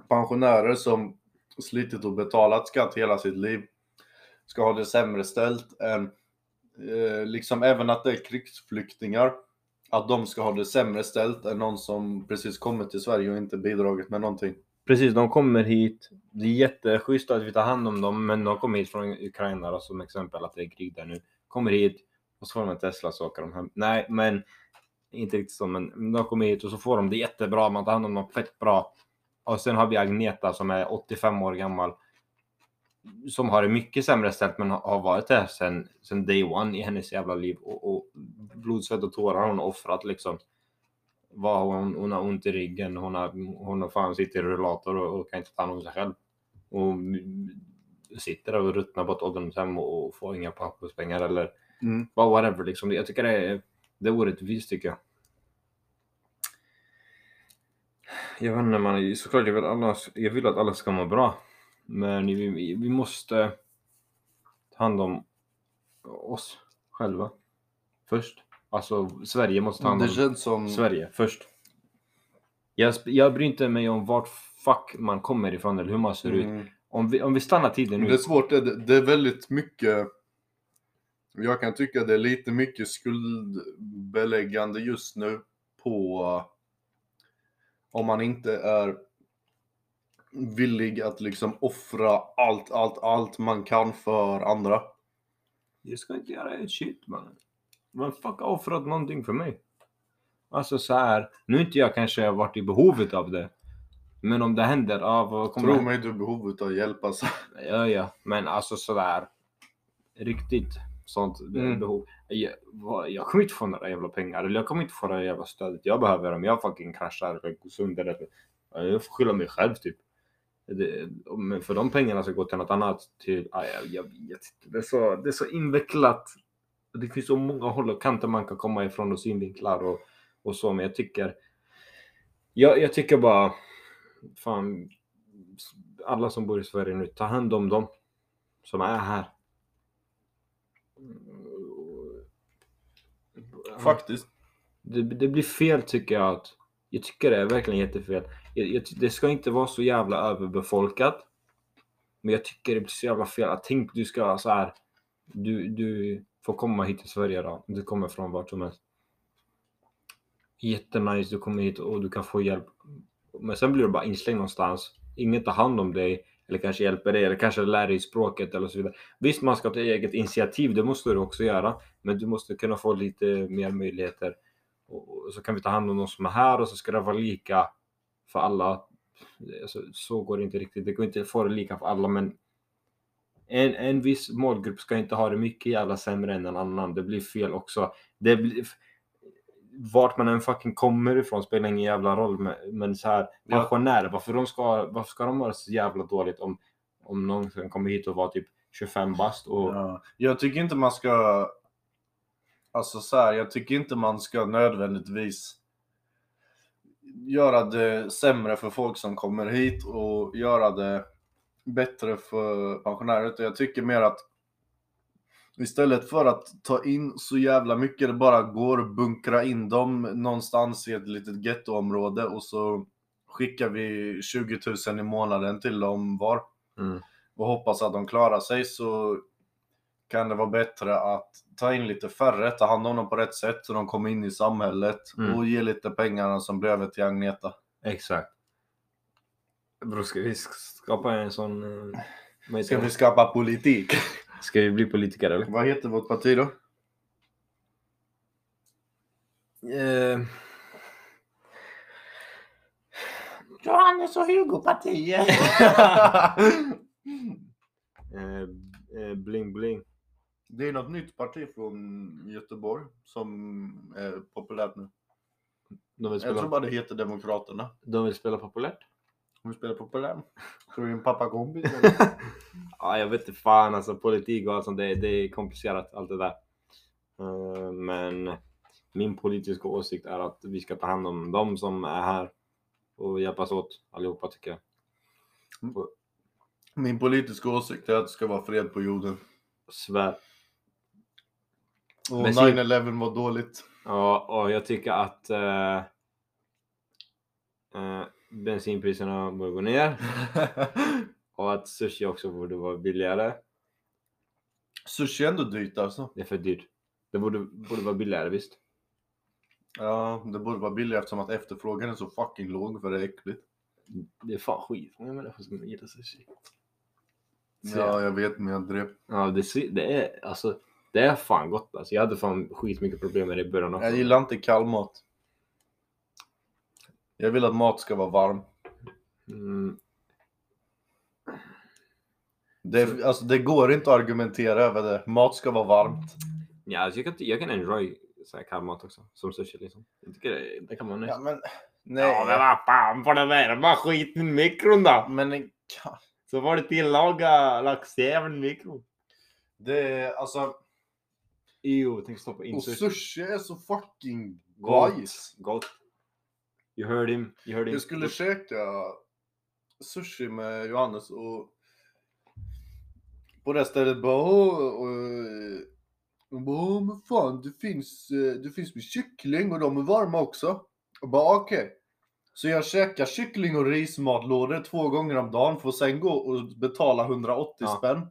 pensionärer som slitit och betalat skatt hela sitt liv ska ha det sämre ställt än eh, liksom även att det är krigsflyktingar. Att de ska ha det sämre ställt än någon som precis kommit till Sverige och inte bidragit med någonting. Precis, de kommer hit. Det är jätteschysst att vi tar hand om dem, men de kommer hit från Ukraina då, som exempel att det är krig där nu. Kommer hit och så får de en Tesla så åker de hem. Nej, men inte riktigt så, men de kommer hit och så får de det jättebra. Man tar hand om dem fett bra. Och sen har vi Agneta som är 85 år gammal. Som har det mycket sämre ställt men har varit där sen, sen day one i hennes jävla liv. Och, och blod, svett och tårar har hon offrat liksom. Vad hon, hon har ont i ryggen, hon har, hon har fan sitter i rullator och, och kan inte ta hand om sig själv. Och sitter där och ruttnar på ett ålderdomshem och, och får inga pensionspengar eller Mm. whatever liksom. Jag tycker det är, det är orättvist tycker jag. Jag vet inte man, såklart jag vill, alla, jag vill att alla ska må bra. Men vi, vi, måste ta hand om oss själva först. Alltså Sverige måste ta hand Det om känns som... Sverige först. Jag, jag bryr inte mig om vart fuck man kommer ifrån eller hur man ser ut. Mm. Om vi, om vi stannar tiden Det är nu. svårt, det, det är väldigt mycket... Jag kan tycka det är lite mycket skuldbeläggande just nu på om man inte är villig att liksom offra allt, allt, allt man kan för andra. Jag ska inte göra ett shit man. Men fuck har offrat någonting för mig. Alltså så här. Nu är inte jag kanske varit i behovet av det. Men om det händer, ja vad kommer Tro mig, du har behovet av hjälp alltså. Ja, ja, men alltså sådär riktigt sånt Mm. behov. Jag, jag kommer inte få några jävla pengar eller jag kommer inte få det jävla stödet jag behöver om jag fucking kraschar eller går sönder eller Ja, jag får skylla mig själv typ. Det, men för de pengarna ska gå till något annat. Till, ja, jag, jag vet inte. Det är, så, det är så invecklat. Det finns så många håll och kanter man kan komma ifrån och synvinklar och, och så. Men jag tycker. Jag, jag tycker bara. Fan. Alla som bor i Sverige nu, ta hand om dem som är här. Faktiskt. Det, det blir fel tycker jag. Att, jag tycker det är verkligen jättefel. Jag, jag, det ska inte vara så jävla överbefolkat. Men jag tycker det blir så jävla fel. Att tänk du ska så här. Du, du får komma hit till Sverige då. Du kommer från vart som helst. Jättenice, du kommer hit och du kan få hjälp. Men sen blir du bara inslängd någonstans. Ingen tar hand om dig. Eller kanske hjälper dig. Eller kanske lär dig språket eller så vidare. Visst, man ska ta eget initiativ. Det måste du också göra. Men du måste kunna få lite mer möjligheter. Och så kan vi ta hand om de som är här och så ska det vara lika för alla. Alltså, så går det inte riktigt. Det går inte att få det lika för alla men en, en viss målgrupp ska inte ha det mycket jävla sämre än en annan. Det blir fel också. Det blir, vart man än fucking kommer ifrån spelar ingen jävla roll. Men, så här pensionärer, varför, de ska, varför ska de vara så jävla dåligt om, om någon sen kommer hit och var typ 25 bast och Ja. Jag tycker inte man ska... Alltså så här, jag tycker inte man ska nödvändigtvis göra det sämre för folk som kommer hit och göra det bättre för pensionärer. Utan Jag tycker mer att istället för att ta in så jävla mycket det bara går, bunkra in dem någonstans i ett litet gettoområde och så skickar vi 20 000 i månaden till dem var Mm. och hoppas att de klarar sig så kan det vara bättre att ta in lite färre, ta hand om dem på rätt sätt så de kommer in i samhället Mm. och ge lite pengarna som blir över till Agneta. Exakt. Bror, ska vi skapa en sån... eh, Ska vi skapa politik? Ska vi bli politiker eller? Vad heter vårt parti då? Eh, Johannes och Hugo-partiet. eh, eh, bling bling. Det är något nytt parti från Göteborg som är populärt nu. De vill Jag tror spela, bara det heter Demokraterna. de vill spela populärt? Hon spelar populär. Tror du en pappa kompis eller? Ja, jag vet inte fan alltså politik och allt sånt. Det, det är komplicerat allt det där. Eh, men min politiska åsikt är att vi ska ta hand om de som är här och hjälpas åt allihopa tycker jag. Min politiska åsikt är att det ska vara fred på jorden. Svär. Och Men 9-11 var dåligt. Ja, och jag tycker att eh, eh, bensinpriserna borde gå ner och att sushi också borde vara billigare. Sushi är ändå dyrt alltså. Det är för dyrt. Det borde, borde vara billigare visst. Ja, det borde vara billigare eftersom att efterfrågan är så fucking låg för det är äckligt. Det är fan skit. Många människor som gillar sushi. Så Ja, jag vet men jag drev. Ja, det, det är alltså. Det är fan gott alltså. Jag hade fan skitmycket problem med det i början också. Jag gillar inte kall mat. Jag vill att mat ska vara varm. Mm, Det, alltså, det går inte att argumentera över det. Mat ska vara varmt. ja, alltså jag, kan, jag kan enjoy så här kall mat också. Som sushi liksom. Jag tycker det, det kan man Ja, men... Ja, men Nej. vad fan får det värma skiten i mikron då? Men en ka- Så var det tillaga laxjäveln i mikron. det är alltså... Jo, tänk stoppa in Och sushi. sushi är så fucking Gott. Gott. You heard him. You heard him. Jag skulle käka sushi med Johannes och på det stället bara åh, eh, bara, men fan det finns, eh, det finns med kyckling och de är varma också. Och bara okej. Så jag käkar kyckling och rismatlådor två gånger om dagen för att sen gå och betala 180 Ja. spänn.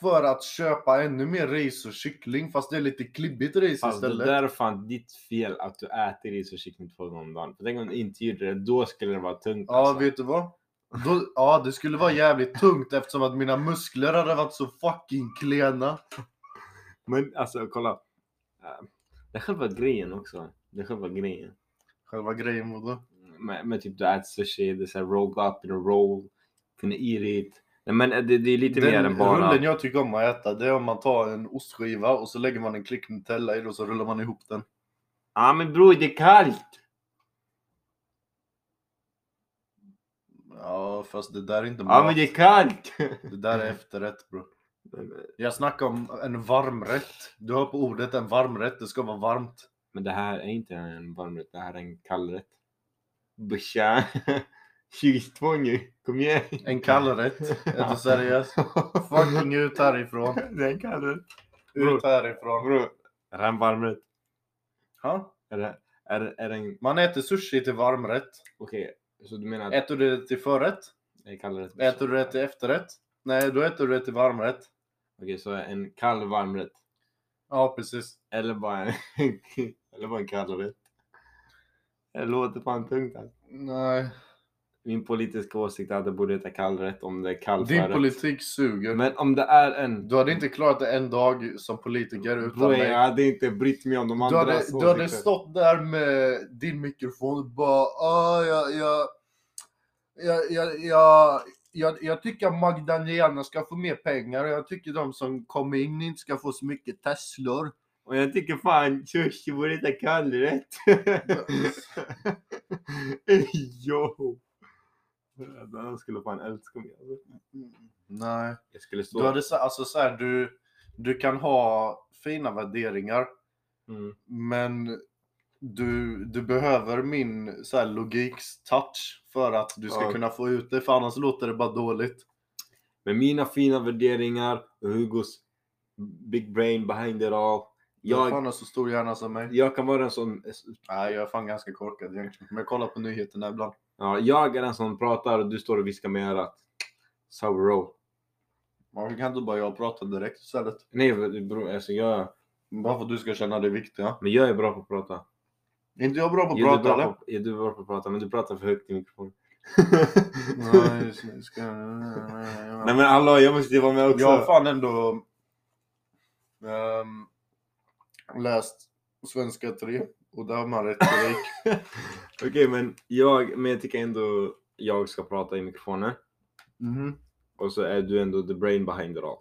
För att köpa ännu mer ris och kyckling fast det är lite klibbigt ris Fast det istället. där är fan ditt fel att du äter ris och kyckling två gånger om dagen. För tänk om du inte gjorde det, då skulle det vara tungt. Ja, alltså. vet du vad? Då, ja, det skulle vara jävligt tungt eftersom att mina muskler hade varit så fucking klena. Men alltså kolla. Eh, Det är själva grejen också. Det är själva grejen. Själva grejen med det. Med, med typ du äter sushi, det är såhär rolled up in a roll. Finna i det. Nej men det, det är lite mer Den än bara... rullen jag tycker om att äta, det är om man tar en ostskiva och så lägger man en klick Nutella i och så rullar man ihop den. Ja men bror det är kallt! Ja, fast det där är inte Ja mat. men det är kallt! Det där är efterrätt bro. Jag snackar om en varmrätt. Du hör på ordet en varmrätt, det ska vara varmt. Men det här är inte en varmrätt, det här är en kallrätt. Busha! 22 nu, kom igen! En kallrätt. Är du seriös? Fucking ut härifrån. Det är en kallrätt. Ut härifrån. Bro, är det en varmrätt? Ha? Är det, är, är det en... Man äter sushi till varmrätt. Okej, så du menar Äter du det till förrätt? är kallrätt? Äter du det till efterrätt? Nej, då äter du det till varmrätt. Okej, så en kall varmrätt. Ja, precis. Eller bara en, eller bara en kallrätt. Det låter fan tungt alltså. Nej. Min politiska åsikt är att det borde heta kallrätt om det är kall Din politik suger. Men om det är en... Du hade inte klarat det en dag som politiker utan Bro, jag mig. hade inte brytt mig om de andras hade, åsikter. du hade stått där med din mikrofon och bara ah, jag, jag, jag, jag, jag, jag, jag tycker att Magdalena ska få mer pengar och jag tycker de som kommer in inte ska få så mycket Teslor. Och jag tycker fan sushi borde heta kallrätt. jo! Han skulle fan älska mig alltså. Nej. Jag skulle stå... Du hade så, alltså så här, du, du kan ha fina värderingar Mm. men du, du behöver min så här, logiks-touch för att du ska Ja. kunna få ut det för annars låter det bara dåligt. Med mina fina värderingar och Hugos big brain behind it all. Jag Jag, fan har så stor hjärna som mig. jag kan vara en sån... Nej, jag är fan ganska korkad egentligen. Men jag kollar på nyheterna ibland. Ja, jag är den som pratar och du står och viskar med örat. Sour roll. Varför kan inte bara jag prata direkt istället? Nej bror, alltså jag... Bara för att du ska känna det viktiga. Men jag är bra på att prata. Är inte jag bra på att prata bra eller? på, är du bra på att prata? Men du pratar för högt i mikrofonen. Nej, men hallå, jag måste ju vara med också. Jag har fan ändå ehm, läst Svenska 3 och där har man retorik. Okej men jag, men jag tycker ändå jag ska prata i mikrofonen. Mhm. Och så är du ändå the brain behind it all.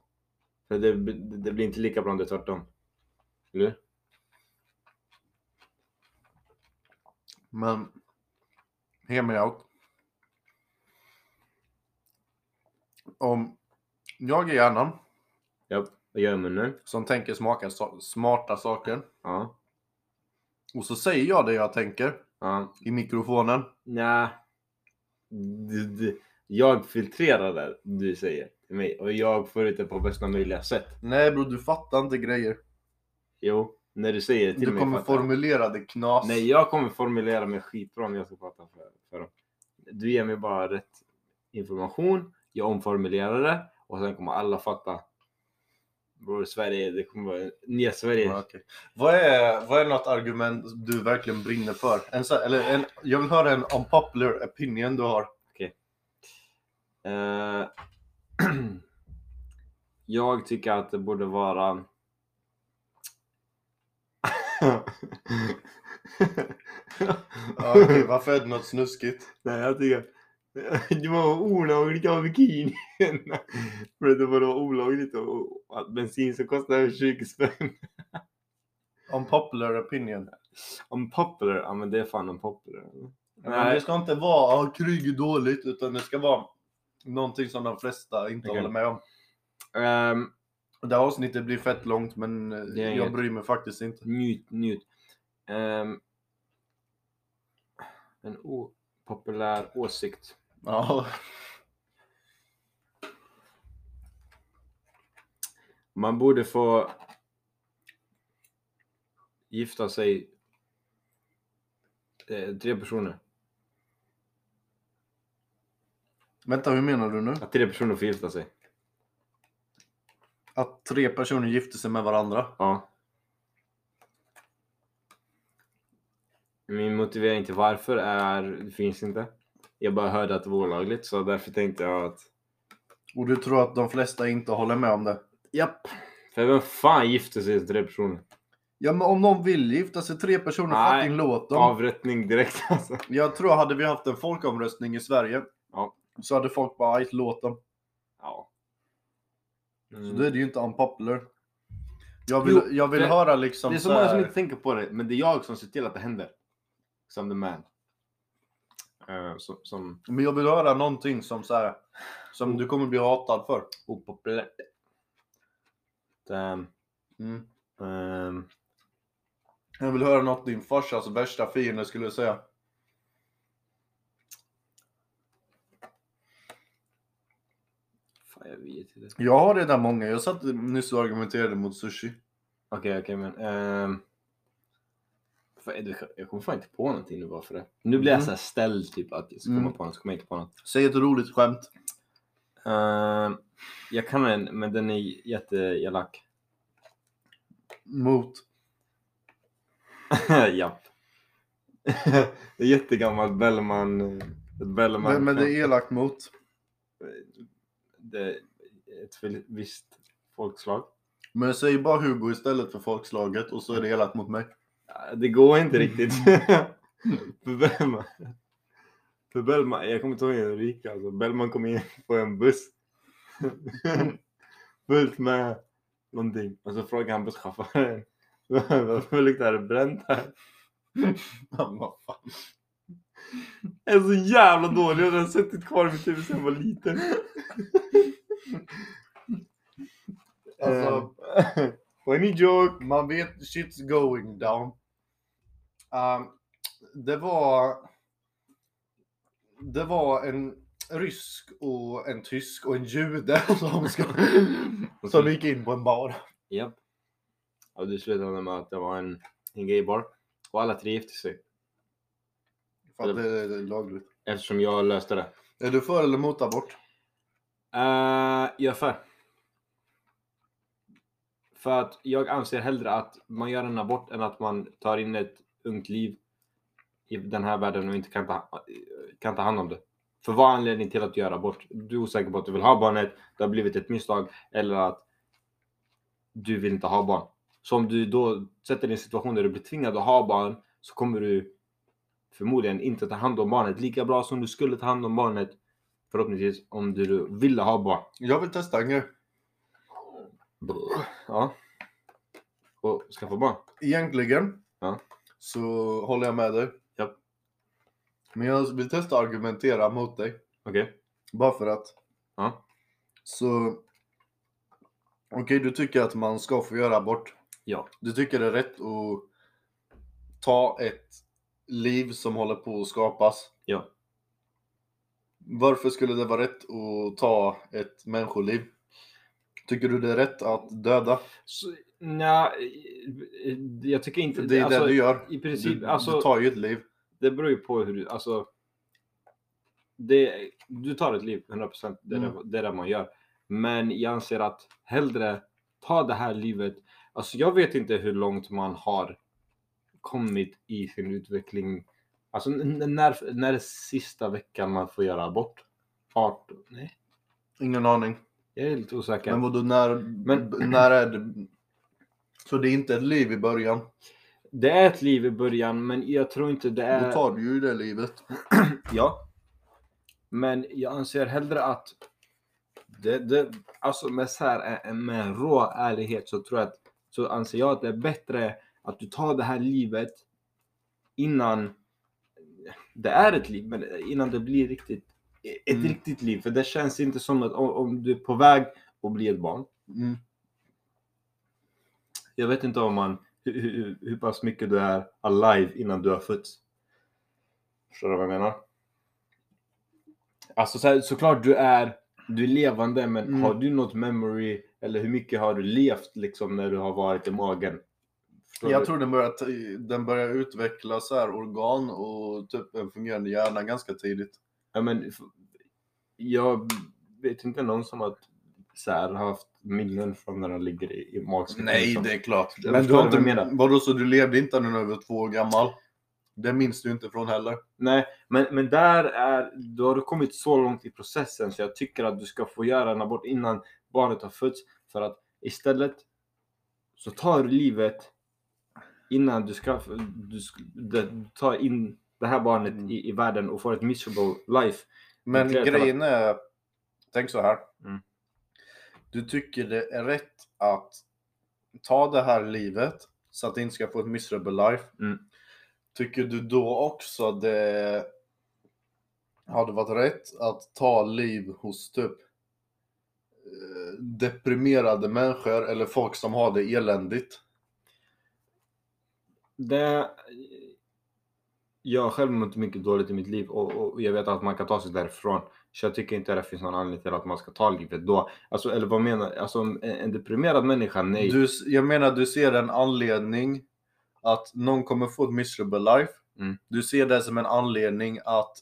För det, det, det blir inte lika bra om det är tvärtom. Eller? Men, hear me out. Om jag är hjärnan Japp, vad gör munnen? som tänker smaka, smarta saker Ja. Och så säger jag det jag tänker Ja. i mikrofonen. Du, du, jag filtrerar det du säger till mig och jag får ut det på bästa möjliga sätt. Nej bror, du fattar inte grejer. Jo, när du säger det till Du mig. kommer fattar formulera det knas. Nej, jag kommer formulera mig skitbra när jag ska prata för, för dem. Du ger mig bara rätt information, jag omformulerar det och sen kommer alla fatta. Bror, Sverige, det kommer vara nya Sverige. Ja, okej. vad, är, vad är något argument du verkligen brinner för? En, så- eller en, jag vill höra en unpopular opinion du har. Eh, jag tycker att det borde vara... Ja, okej, varför är det något snuskigt? Nej, jag tycker det var olagligt att ha bikini. För det var olagligt att bensin som kostar över 20 spänn. Unpopular opinion. Unpopular? Ja men det är fan unpopular. Nej. det ska inte vara ah, krig är dåligt utan det ska vara någonting som de flesta inte Okej. håller med om. Ehm, Det här avsnittet blir fett långt men eh, jag inget. bryr mig faktiskt inte. njut, njut. Ehm, en opopulär åsikt. Ja. Man borde få gifta sig eh, tre personer. Vänta, hur menar du nu? Att tre personer får gifta sig. Att tre personer gifter sig med varandra? Ja. Min motivering till varför är, det finns inte. Jag bara hörde att det var olagligt så därför tänkte jag att Och du tror att de flesta inte håller med om det? Japp. För vem fan gifter sig tre personer? Ja men om någon vill gifta sig tre personer, Nej, fucking låt dem. Avrättning direkt alltså. Jag tror hade vi haft en folkomröstning i Sverige Ja. så hade folk bara "Aj, låt dem. Ja. Så Mm. då är det ju inte unpopular. Jag vill, Jo, jag vill för- höra liksom Det är så så många här- som inte tänker på det, men det är jag som ser till att det händer. Som the man. Eh, som, som Men jag vill höra någonting som så här, som du kommer bli hatad för. opopulärt. Um, Mm. um, Jag vill höra något din farsas värsta fiende skulle säga. fan, jag vet inte. Jag har redan många. Jag satt nyss och argumenterade mot sushi. Okej, okej, men... ehm, fan, jag- kommer fan inte på någonting nu bara för det. Nu blir jag Mm. så här ställd typ att jag ska komma Mm. på något, så kommer jag inte på något. Säg ett roligt skämt. Ehm, jag kan en, men den är jätteelak. Mot. Japp. det är jättegammalt Bellman. Bellman. Men, men det är elakt mot. det är ett visst folkslag. Men säger bara Hugo istället för folkslaget och så är det elakt mot mig. Det går inte riktigt. för Bellman. För Bellman, jag kommer inte ihåg gick alltså. Bellman kom in på en buss. Fullt med någonting. Och så frågade han busschauffören. Varför luktar det bränt här? Bara, "Fan." Jag är så jävla dålig. Jag har suttit kvar i mitt huvud sedan jag var liten. Alltså, Eh, Funny joke. man vet shit's going down. Um, det var... Det var en rysk och en tysk och en jude som, ska, som gick in på en bar. Japp. Och det slutade med att det var en, en gaybar. Och alla tre gifte sig. För att det är lagligt. Eftersom jag löste det. Är du för eller mot abort? Uh, jag är för. För att jag anser hellre att man gör en abort än att man tar in ett ungt liv i den här världen och inte kan ta, kan ta hand om det. För vad är anledningen till att göra abort? Du är osäker på att du vill ha barnet, det har blivit ett misstag eller att du vill inte ha barn. Så om du då sätter dig i en situation där du blir tvingad att ha barn så kommer du förmodligen inte ta hand om barnet lika bra som du skulle ta hand om barnet förhoppningsvis om du ville ha barn. Jag vill testa en grej. Ja. Och skaffa barn. Egentligen Ja. Så håller jag med dig. Japp. Men jag vill testa att argumentera mot dig. Okej. Bara för att. Ja. Så... Okej, du tycker att man ska få göra abort. Ja. Du tycker det är rätt att ta ett liv som håller på att skapas. Ja. Varför skulle det vara rätt att ta ett människoliv? Tycker du det är rätt att döda? Så, nja, jag tycker inte... Det är alltså, det du gör. I princip, du, alltså, du tar ju ett liv. det beror ju på hur du... Alltså, det, du tar ett liv, 100%. Det är, Mm. det, det är det man gör. Men jag anser att hellre ta det här livet. Alltså jag vet inte hur långt man har kommit i sin utveckling. Alltså när, när är sista veckan man får göra abort? 18? Nej, Ingen aning. jag är lite osäker. Men vadå, när, Men- när är det? Så det är inte ett liv i början? Det är ett liv i början, men jag tror inte det är... Då tar du ju det livet. Ja. Men jag anser hellre att det, det, alltså med, så här, eh, med en rå ärlighet så tror jag att så anser jag att det är bättre att du tar det här livet innan det är ett liv, men innan det blir riktigt ett Mm. riktigt liv. För det känns inte som att om, om du är på väg att bli ett barn. Mm. Jag vet inte om man hur, hur, hur pass mycket du är alive innan du har fötts. Förstår du vad jag menar? Alltså så här, såklart du är, du är levande men Mm. har du något memory Eller hur mycket har du levt liksom när du har varit i magen? Förstår Jag du? tror den börjar, den börjar utveckla så här organ och typ en fungerande hjärna ganska tidigt. Ja, men, jag vet inte någon som har så här, haft minnen från när de ligger i, i magsäcken. liksom. är klart. Jag Men du har inte, menar. vadå så du levde inte när du var två år gammal? Det minns du inte från heller. Nej, men, men där är, då har du kommit så långt i processen så jag tycker att du ska få göra en abort innan barnet har fötts. För att istället så tar du livet innan du ska, du, ska- du tar in det här barnet Mm. i, i världen och får ett miserable life. Men Det grejen är, tänk så här. Mm. Du tycker det är rätt att ta det här livet så att det inte ska få ett miserable life. Mm. Tycker du då också det hade varit rätt att ta liv hos typ eh, deprimerade människor eller folk som har det eländigt? Det, jag har själv mått mycket dåligt i mitt liv och, och jag vet att man kan ta sig därifrån. Så jag tycker inte det finns någon anledning till att man ska ta livet då. Alltså, eller vad menar Alltså en, deprimerad människa, nej. Du, jag menar du ser en anledning att någon kommer få ett miserable life. Mm. Du ser det som en anledning att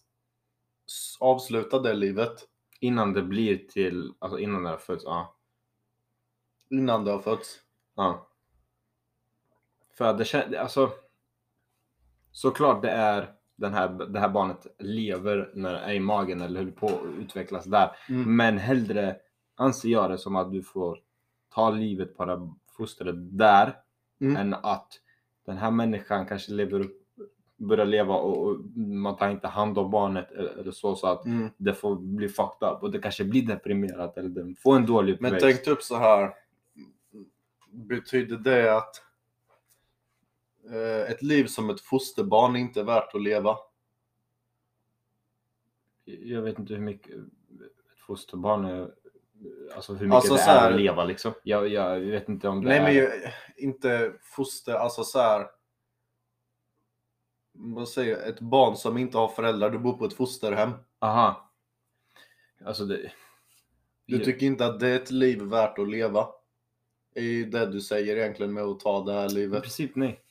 avsluta det livet Innan det blir till, alltså innan det har fötts, ja. innan det har fötts. ja. För att det känns, alltså. Såklart det är den här, det här barnet lever när är i magen eller håller på att utvecklas där. Mm. Men hellre anser jag det som att du får ta livet på det fostret där Mm. än att den här människan kanske lever upp, börjar leva och, och man tar inte hand om barnet eller, eller så så att Mm. det får bli fucked up och det kanske blir deprimerat eller den får en dålig Men uppväxt. tänk typ så här. Betyder det att ett liv som ett fosterbarn inte är värt att leva? Jag vet inte hur mycket ett fosterbarn är, alltså hur mycket Alltså, det så är här- att leva liksom. Jag, jag vet inte om det Nej är... men ju, inte foster, alltså så här. Vad säger jag? Ett barn som inte har föräldrar, du bor på ett fosterhem. Aha. Alltså det... Du tycker inte att det är ett liv värt att leva? Det är ju det du säger egentligen med att ta det här I livet. princip nej.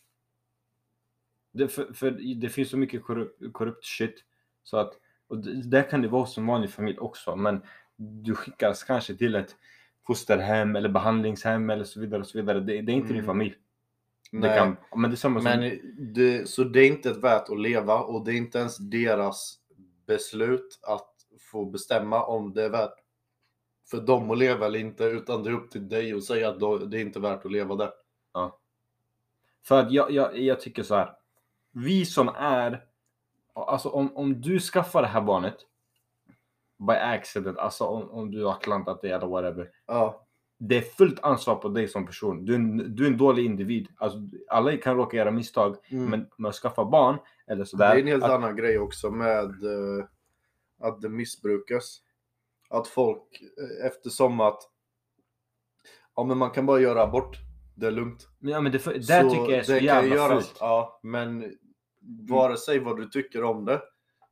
Det, för, för det finns så mycket korrupt, korrupt shit. Så att, och det, där kan det vara som vanlig familj också. Men du skickas kanske till ett fosterhem eller behandlingshem eller så vidare. Och så vidare. Det, det är inte din Mm. familj. Det Nej, kan, men det är samma som... men det, så det är inte värt att leva och det är inte ens deras beslut att få bestämma om det är värt för dem att leva eller inte utan det är upp till dig att säga att det är inte värt att leva där. För att jag, jag, jag tycker så här. Vi som är... Alltså om, om du skaffar det här barnet by accident, alltså om, om du har klantat det eller whatever. Ja, Det är fullt ansvar på dig som person. Du är en, du är en dålig individ. Alltså, alla kan råka göra misstag, mm. men med att skaffa barn eller det sådär. är en helt att, annan grej också med eh, att det missbrukas. Att folk, eh, eftersom att ja men man kan bara göra abort, det är lugnt. ja, men det, där Så tycker jag är så det jävla göras, fult. Ja, men vare sig vad du tycker om det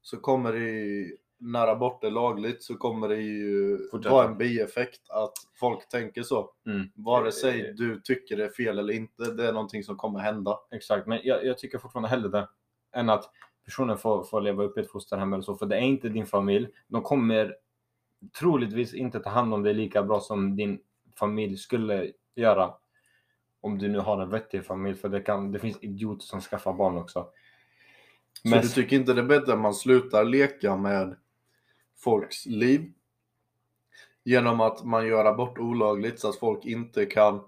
så kommer det ju, när abort är lagligt så kommer det ju Fortsätta. vara en bieffekt att folk tänker så. Mm. Vare sig Eh, du tycker det är fel eller inte, det är någonting som kommer hända. Exakt, men jag, jag tycker fortfarande hellre det. Än att personen får, får leva upp i ett fosterhem eller så. För det är inte din familj. De kommer troligtvis inte ta hand om dig lika bra som din familj skulle göra. Om du nu har en vettig familj. För det, kan, det finns idioter som skaffar barn också. Så Men- du tycker inte det är bättre att man slutar leka med folks liv? Genom att man gör abort olagligt så att folk inte kan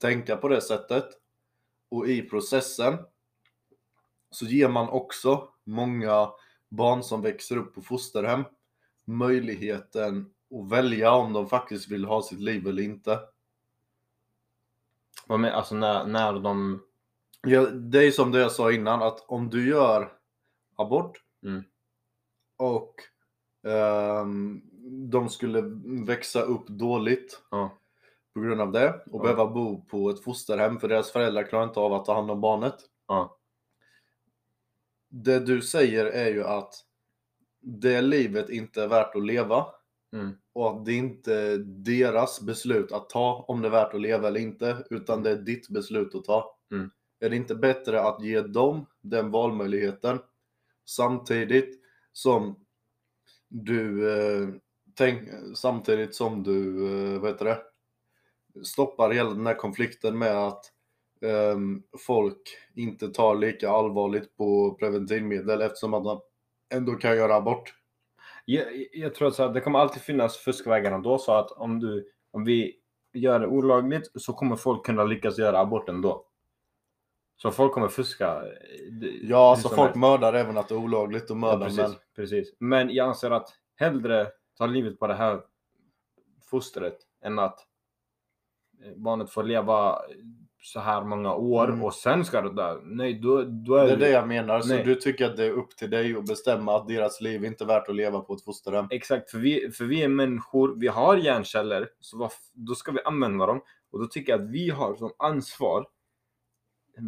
tänka på det sättet. Och i processen så ger man också många barn som växer upp på fosterhem möjligheten att välja om de faktiskt vill ha sitt liv eller inte. Vad alltså när, när de... Ja, det är som det jag sa innan, att om du gör abort Mm. och ehm, de skulle växa upp dåligt Ja. på grund av det och Ja. behöva bo på ett fosterhem för deras föräldrar klarar inte av att ta hand om barnet. Ja. Det du säger är ju att det livet inte är värt att leva Mm. Och att det inte är deras beslut att ta om det är värt att leva eller inte, utan det är ditt beslut att ta. Mm. Är det inte bättre att ge dem den valmöjligheten samtidigt som du eh, tänk, samtidigt som du, eh, vad heter det, stoppar hela den här konflikten med att eh, folk inte tar lika allvarligt på preventivmedel eftersom att man ändå kan göra abort. Jag, jag tror att det kommer alltid finnas fuskvägar ändå, så att om, du, om vi gör det olagligt så kommer folk kunna lyckas göra abort ändå. Så folk kommer fuska. eh, Ja, som folk helst. mördar även att det är olagligt att Ja, mörda precis, men precis. Men jag anser att hellre ta livet på det här fostret än att eh, barnet får leva så här många år Mm. och sen ska det dö. Nej, då, då är det är det jag menar. Så Nej. du tycker att det är upp till dig att bestämma att deras liv inte är värt att leva på ett fosterhem? Exakt, för vi, för vi är människor, vi har hjärnceller, så vad, f- då ska vi använda dem. Och då tycker jag att vi har som ansvar,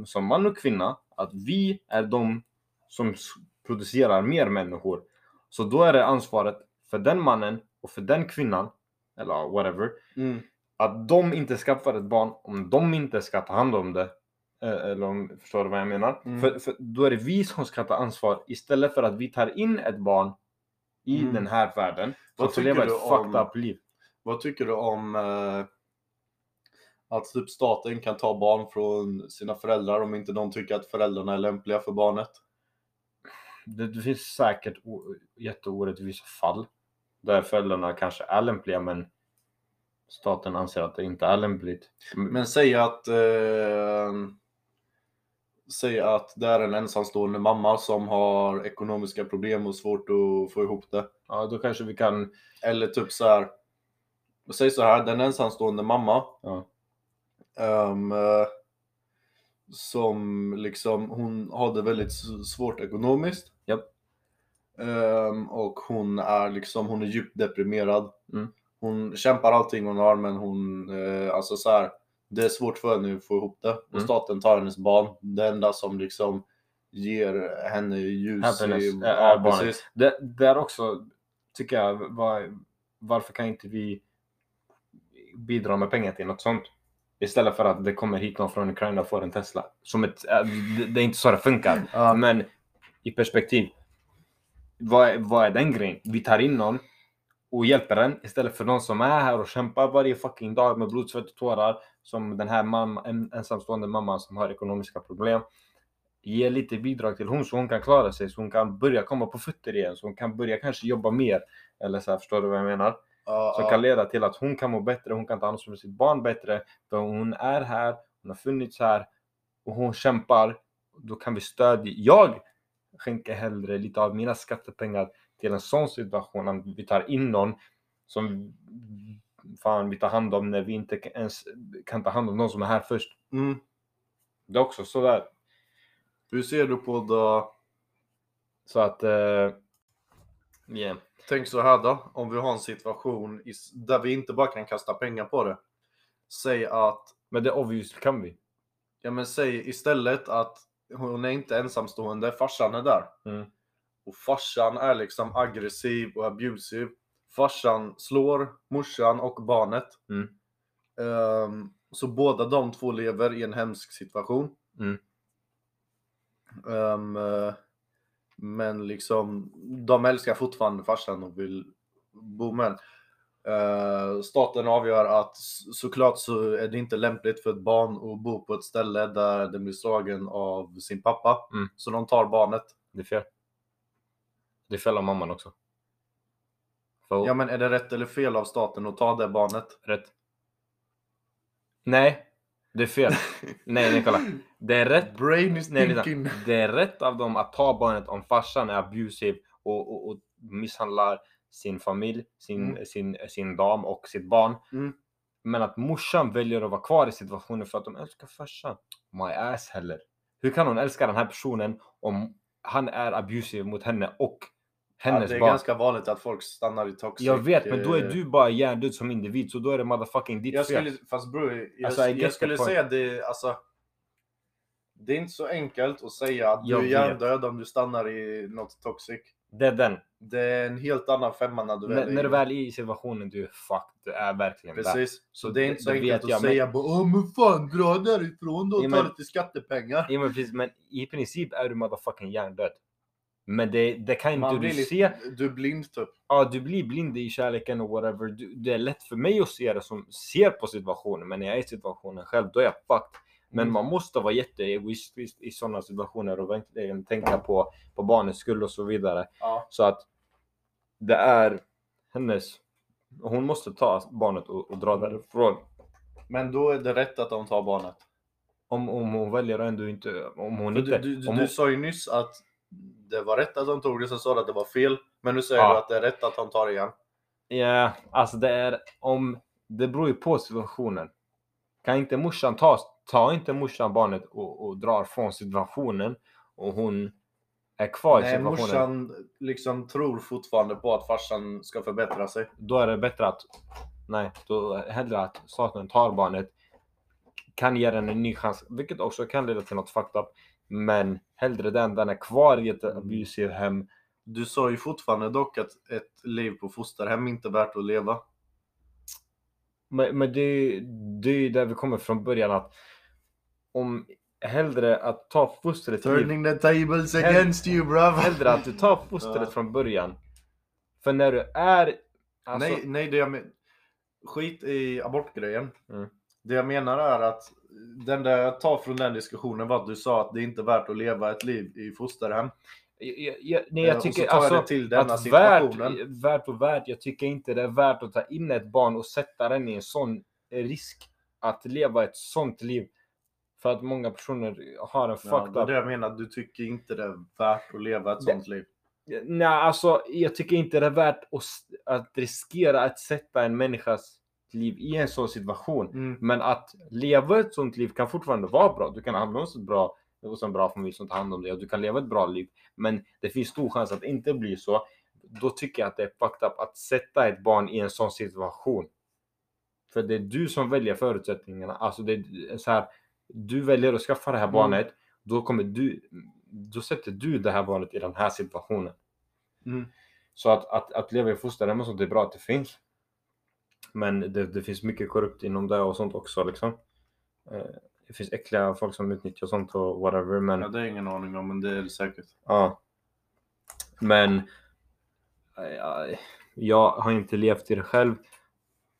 som man och kvinna, att vi är de som producerar mer människor. Så då är det ansvaret för den mannen och för den kvinnan, eller whatever, Mm. att de inte skaffar ett barn om de inte ska ta hand om det. Eh, Eller om, förstår du vad jag menar? Mm. För, för då är det vi som ska ta ansvar istället för att vi tar in ett barn i Mm. den här världen Vad tycker du om-. Vad tycker du om att typ staten kan ta barn från sina föräldrar om inte de tycker att föräldrarna är lämpliga för barnet? Det, det finns säkert jätteorättvisa fall där föräldrarna kanske är lämpliga men staten anser att det inte är lämpligt. Men säg att eh, Säg att det är en ensamstående mamma som har ekonomiska problem och svårt att få ihop det. Ja, då kanske vi kan... Eller typ så här. Säg så här, den ensamstående mamma Ja. Eh, som liksom, hon hade väldigt svårt ekonomiskt. Japp. Ehm, och hon är liksom, hon är djupt deprimerad. Mm. Hon kämpar allting hon har men hon, eh, alltså så här, det är svårt för henne att få ihop det. Och Mm. staten tar hennes barn. Det enda som liksom ger henne ljus Happiness i- är- är barnet. precis. Det, där också tycker jag, var, varför kan inte vi bidra med pengar till något sånt? Istället för att det kommer hit någon från Ukraina och får en Tesla. Som ett, äh, det, är inte så det funkar. Ja. Men i perspektiv. Vad, är- vad är den grejen? Vi tar in någon och hjälper den istället för någon som är här och kämpar varje fucking dag med blod, svett och tårar. Som den här mamma, en, ensamstående mamman som har ekonomiska problem. Ge lite bidrag till hon så hon kan klara sig, så hon kan börja komma på fötter igen, så hon kan börja kanske jobba mer. Eller så här, förstår du vad jag menar? Ja, Som kan leda till att hon kan må bättre, hon kan ta ansvar för sitt barn bättre. För hon är här, hon har funnits här och hon kämpar. Då kan vi stödja. Jag skänker hellre lite av mina skattepengar till en sån situation. Att vi tar in någon som fan vi tar hand om när vi inte kan- ens kan ta hand om någon som är här först. Mm. Det är också sådär. Hur ser du på det? Så att... Uh, yeah. Tänk så här då, om vi har en situation där vi inte bara kan kasta pengar på det. Säg att, Men det obviously kan vi. ja men säg istället att hon är inte ensamstående, farsan är där. Mm. Och farsan är liksom aggressiv och abusive. Farsan slår morsan och barnet. Mm. Ehm, så båda de två lever i en hemsk situation. Mm. Eh, men liksom, de älskar fortfarande farsan och vill bo med uh, Staten avgör att såklart så är det inte lämpligt för ett barn att bo på ett ställe där den blir slagen av sin pappa. Mm. Så de tar barnet. Det är fel. Det är fel av mamman också. För Ja men är det rätt eller fel av staten att ta det barnet? rätt. Nej, det är fel. nej, kolla. Det är rätt. Brain is Nej, lyssna. thinking. det är rätt av dem att ta barnet om farsan är abusive och, och, och misshandlar sin familj, sin, Mm. sin, sin dam och sitt barn. Mm. Men att morsan väljer att vara kvar i situationen för att de älskar farsan. My ass heller. Hur kan hon älska den här personen om han är abusive mot henne och Ja, hennes det är barn? ganska vanligt att folk stannar i toxic. Jag vet, men då är eh, du bara hjärndöd som individ, så då är det motherfucking ditt Jag fel. skulle, fast bror, jag, Alltså, jag the skulle säga det, alltså. Det är inte så enkelt att säga att du Jag är vet. hjärndöd om du stannar i något toxic. Det är den. Det är en helt annan femma när du väl När, är när du väl är i situationen, du är fucked. Du är verkligen där. Precis. Så det är inte så enkelt vet att jag, men- säga bara Åh men fan dra därifrån då och Ja, ta men- lite skattepengar. Ja, men, precis, men i princip är du motherfucking hjärndöd. Men det, det kan inte Man du lite, se. du är blind typ. Ja, du blir blind i kärleken och whatever. Du, det är lätt för mig att se det som ser på situationen, men när jag är i situationen själv, då är jag fucked. Men Mm. man måste vara jätteegoistisk i sådana situationer och verkligen tänka på, på barnets skull och så vidare. Ja. Så att det är hennes... Hon måste ta barnet och, och dra därifrån. Men då är det rätt att de tar barnet. Om, om hon väljer att ändå inte... Om hon För inte... du, du, du hon, sa ju nyss att det var rätt att de tog det, sen sa du att det var fel. Men nu säger Ja. du att det är rätt att han tar det igen. Ja, alltså det är om... Det beror ju på situationen. Kan inte morsan ta, ta inte morsan barnet och, och drar från situationen och hon är kvar i Nej, situationen. morsan liksom tror fortfarande på att farsan ska förbättra sig. Då är det bättre att... Nej, då hellre att staten tar barnet. Kan ge den en ny chans, vilket också kan leda till något fucked up. Men hellre den, den är kvar i ett abusive hem. Du sa ju fortfarande dock att ett liv på fosterhem inte är värt att leva. Men, men det, det är ju där vi kommer från början att om hellre att ta fostret Turning the tables against you bruv. hellre att du tar fostret från början. För när du är... Alltså, nej, nej, det jag men... Skit i abortgrejen. Mm. Det jag menar är att den där jag tar från den diskussionen var att du sa att det inte är värt att leva ett liv i fosterhem. jag, jag, nej, Eh, jag så tycker alltså... att värt, värt och värt, jag tycker inte det är värt att ta in ett barn och sätta den i en sån risk att leva ett sånt liv. För att många personer har en Ja, fucked det är up... det jag menar, du tycker inte det är värt att leva ett Det- sånt liv. Nej, alltså jag tycker inte det är värt att, att riskera att sätta en människas liv i en sån situation. Mm. Men att leva ett sånt liv kan fortfarande vara bra. Du kan hamna hos ett bra, hos en bra familj som tar hand om dig och du kan leva ett bra liv. Men det finns stor chans att det inte blir så. Då tycker jag att det är fucked up att sätta ett barn i en sån situation. För det är du som väljer förutsättningarna. Alltså det är så här, du väljer att skaffa det här Mm. barnet. Då kommer du, då sätter du det här barnet i den här situationen. Mm. Så att, att, att leva i fosterhem och sånt är bra att det finns. Men det, det finns mycket korrupt inom det och sånt också liksom. Eh, Det finns äckliga folk som utnyttjar sånt och whatever men Ja, det är ingen aning om, men det är det säkert. ja. Men eh, jag har inte levt i det själv.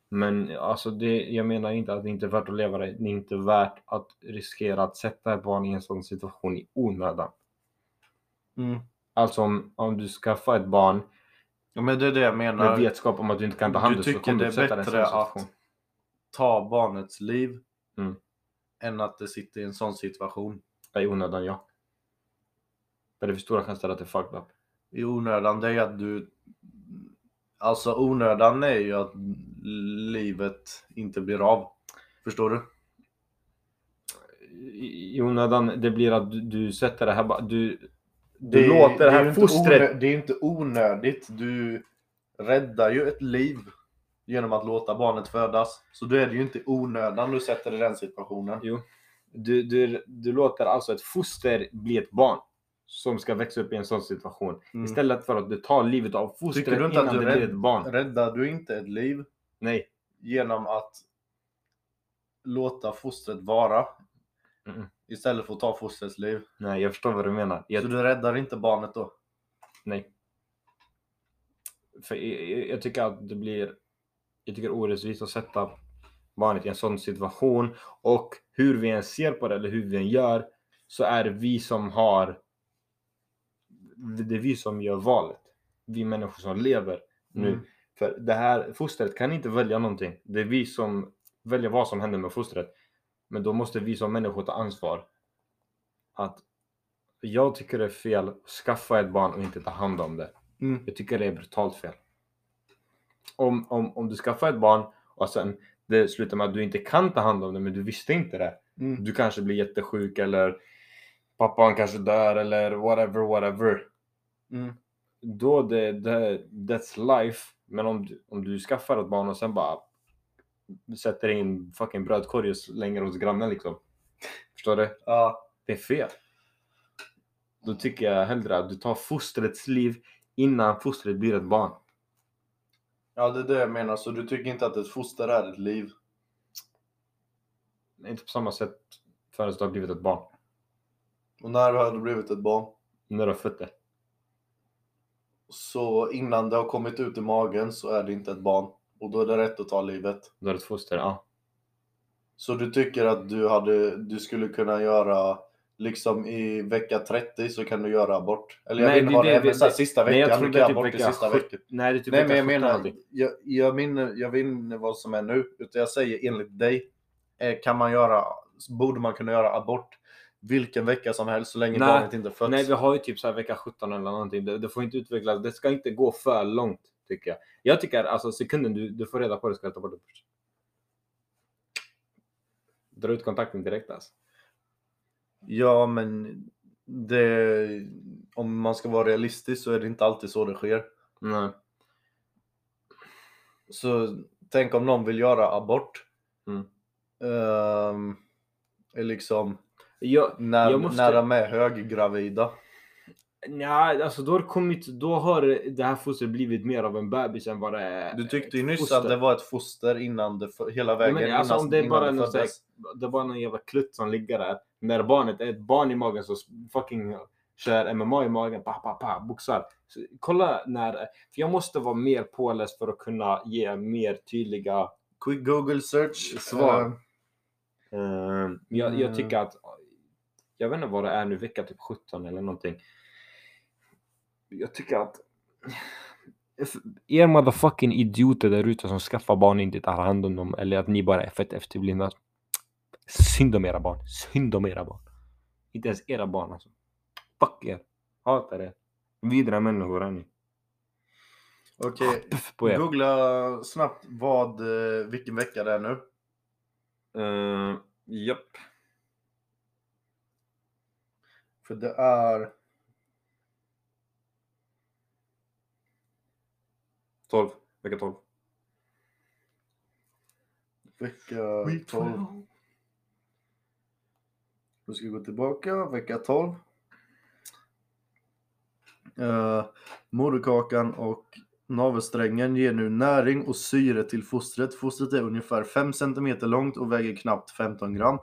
Men alltså det, jag menar inte att det inte är värt att leva det. Det är inte värt att riskera att sätta ett barn i en sån situation i onödan. Mm. Alltså om, om du skaffar ett barn Ja, men det är det jag menar. med vetskap om att du inte kan ta det så kommer du sätta dig i en sån situation. Ta barnets liv Mm. än att det sitter i en sån situation. I onödan, ja. För det finns stora chanser att det är fucked up. I onödan, det är att du... Alltså onödan är ju att livet inte blir av. Förstår du? I, onödan, det blir att du, du sätter det här du, du Det- låter det här inte fostret... onö- Det är ju inte onödigt. Du räddar ju ett liv genom att låta barnet födas. Så då är det ju inte onödan du sätter i den situationen. Jo. Du, du, du låter alltså ett foster bli ett barn som ska växa upp i en sån situation. Mm. Istället för att du tar livet av fostret Tycker du inte att innan du det blir ett barn. Räddar du inte ett liv Nej. genom att låta fostret vara Mm. Istället för att ta fostrets liv? Nej, jag förstår vad du menar. Jag, Så du räddar inte barnet då? Nej. För jag, jag- tycker att det blir jag tycker orättvist att sätta barnet i en sån situation och hur vi än ser på det eller hur vi än gör så är det vi som har det är vi som gör valet. Vi människor som lever nu. Mm. För det här fostret kan inte välja någonting. Det är vi som väljer vad som händer med fostret. Men då måste vi som människor ta ansvar. Att jag tycker det är fel att skaffa ett barn och inte ta hand om det. Mm. Jag tycker det är brutalt fel. Om, om, om du skaffar ett barn och sen det slutar med att du inte kan ta hand om det men du visste inte det. Mm. Du kanske blir jättesjuk eller pappan kanske dör eller whatever whatever. Mm. Då det, det that's life. Men om du, om du skaffar ett barn och sen bara sätter in fucking brödkorg och slänger hos grannen liksom. Förstår du? Ja. Det är fel. Då tycker jag hellre att du tar fostrets liv innan fostret blir ett barn. Ja, det är det jag menar. Så du tycker inte att ett foster är ett liv? Inte på samma sätt förrän det har blivit ett barn. Och när har det blivit ett barn? När du har fött det. Så innan det har kommit ut i magen så är det inte ett barn. Och då är det rätt att ta livet. Då är det ett foster, ja. Så du tycker att du, hade, du skulle kunna göra liksom i vecka 30 så kan du göra abort? Eller jag Nej, vet inte det- det det- det- sista nej, jag veckan, tror det är typ abort i vecka sista veckan. Nej, det är typ Nej men jag 17 menar, jag, jag, minner, jag inte vad som är nu, utan jag säger enligt dig, eh, kan man göra, borde man kunna göra abort vilken vecka som helst så länge Nej, barnet inte föds? Nej, vi har ju typ så här vecka 17 eller någonting. Det, det får inte utvecklas. Det ska inte gå för långt, tycker jag. Jag tycker alltså sekunden du, du får reda på det ska du ta bort det. Dra ut kontakten direkt alltså. Ja, men det, om man ska vara realistisk så är det inte alltid så det sker. Nej. Så tänk om någon vill göra abort. Mm. Är liksom Jag, när, Jag måste- när de är höggravida. Nja, alltså då har, det kommit, då har det här fostret blivit mer av en bebis än vad det är Du tyckte ju nyss foster. att det var ett foster innan det, hela Ja, vägen men alltså, innan, om det är bara det föddes. det bara någon jävla klutt som ligger där. När barnet är ett barn i magen så fucking kör MMA i magen, pa, pa, pa, boxar. Så, kolla när, för jag måste vara mer påläst för att kunna ge mer tydliga Quick Google search. Svar. Ehm, Eh, jag, jag Mm. tycker att, jag vet inte vad det är nu, vecka typ 17 eller någonting. Jag tycker att er motherfucking idioter där ute som skaffar barn inte tar hand om dem eller att ni bara är fett efterblivna. Synd om era barn. Synd om era barn. Inte ens era barn alltså. Fuck er. Hatar er. Vidriga människor är ni. Okej, på er. googla snabbt vad, eh, vilken vecka det är nu. Uh, japp. För det är 12. Vecka 12. vecka 12. Då ska vi gå tillbaka, vecka 12. Uh, moderkakan och navelsträngen ger nu näring och syre till fostret. Fostret är ungefär 5 cm långt och väger knappt 15 gram.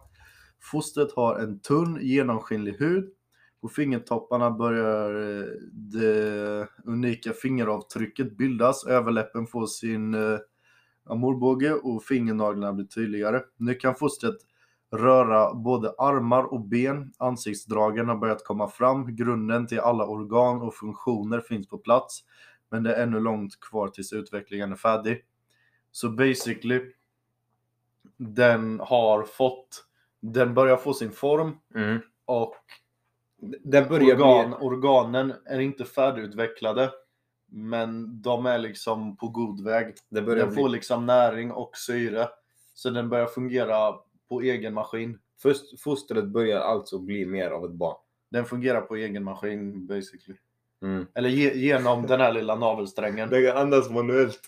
Fostret har en tunn genomskinlig hud. På fingertopparna börjar eh, det unika fingeravtrycket bildas. Överläppen får sin eh, amorbåge och fingernaglarna blir tydligare. Nu kan fostret röra både armar och ben. Ansiktsdragen har börjat komma fram. Grunden till alla organ och funktioner finns på plats. Men det är ännu långt kvar tills utvecklingen är färdig. Så basically, den har fått, den börjar få sin form Mm. och Det börjar organ, bli... organen är inte färdigutvecklade. Men de är liksom på god väg. Det börjar Den bli... får liksom näring och syre. Så den börjar fungera på egen maskin. Först, fostret börjar alltså bli mer av ett barn. Den fungerar på egen maskin basically. Mm. Eller ge, genom den här lilla navelsträngen. Det kan andas manuellt.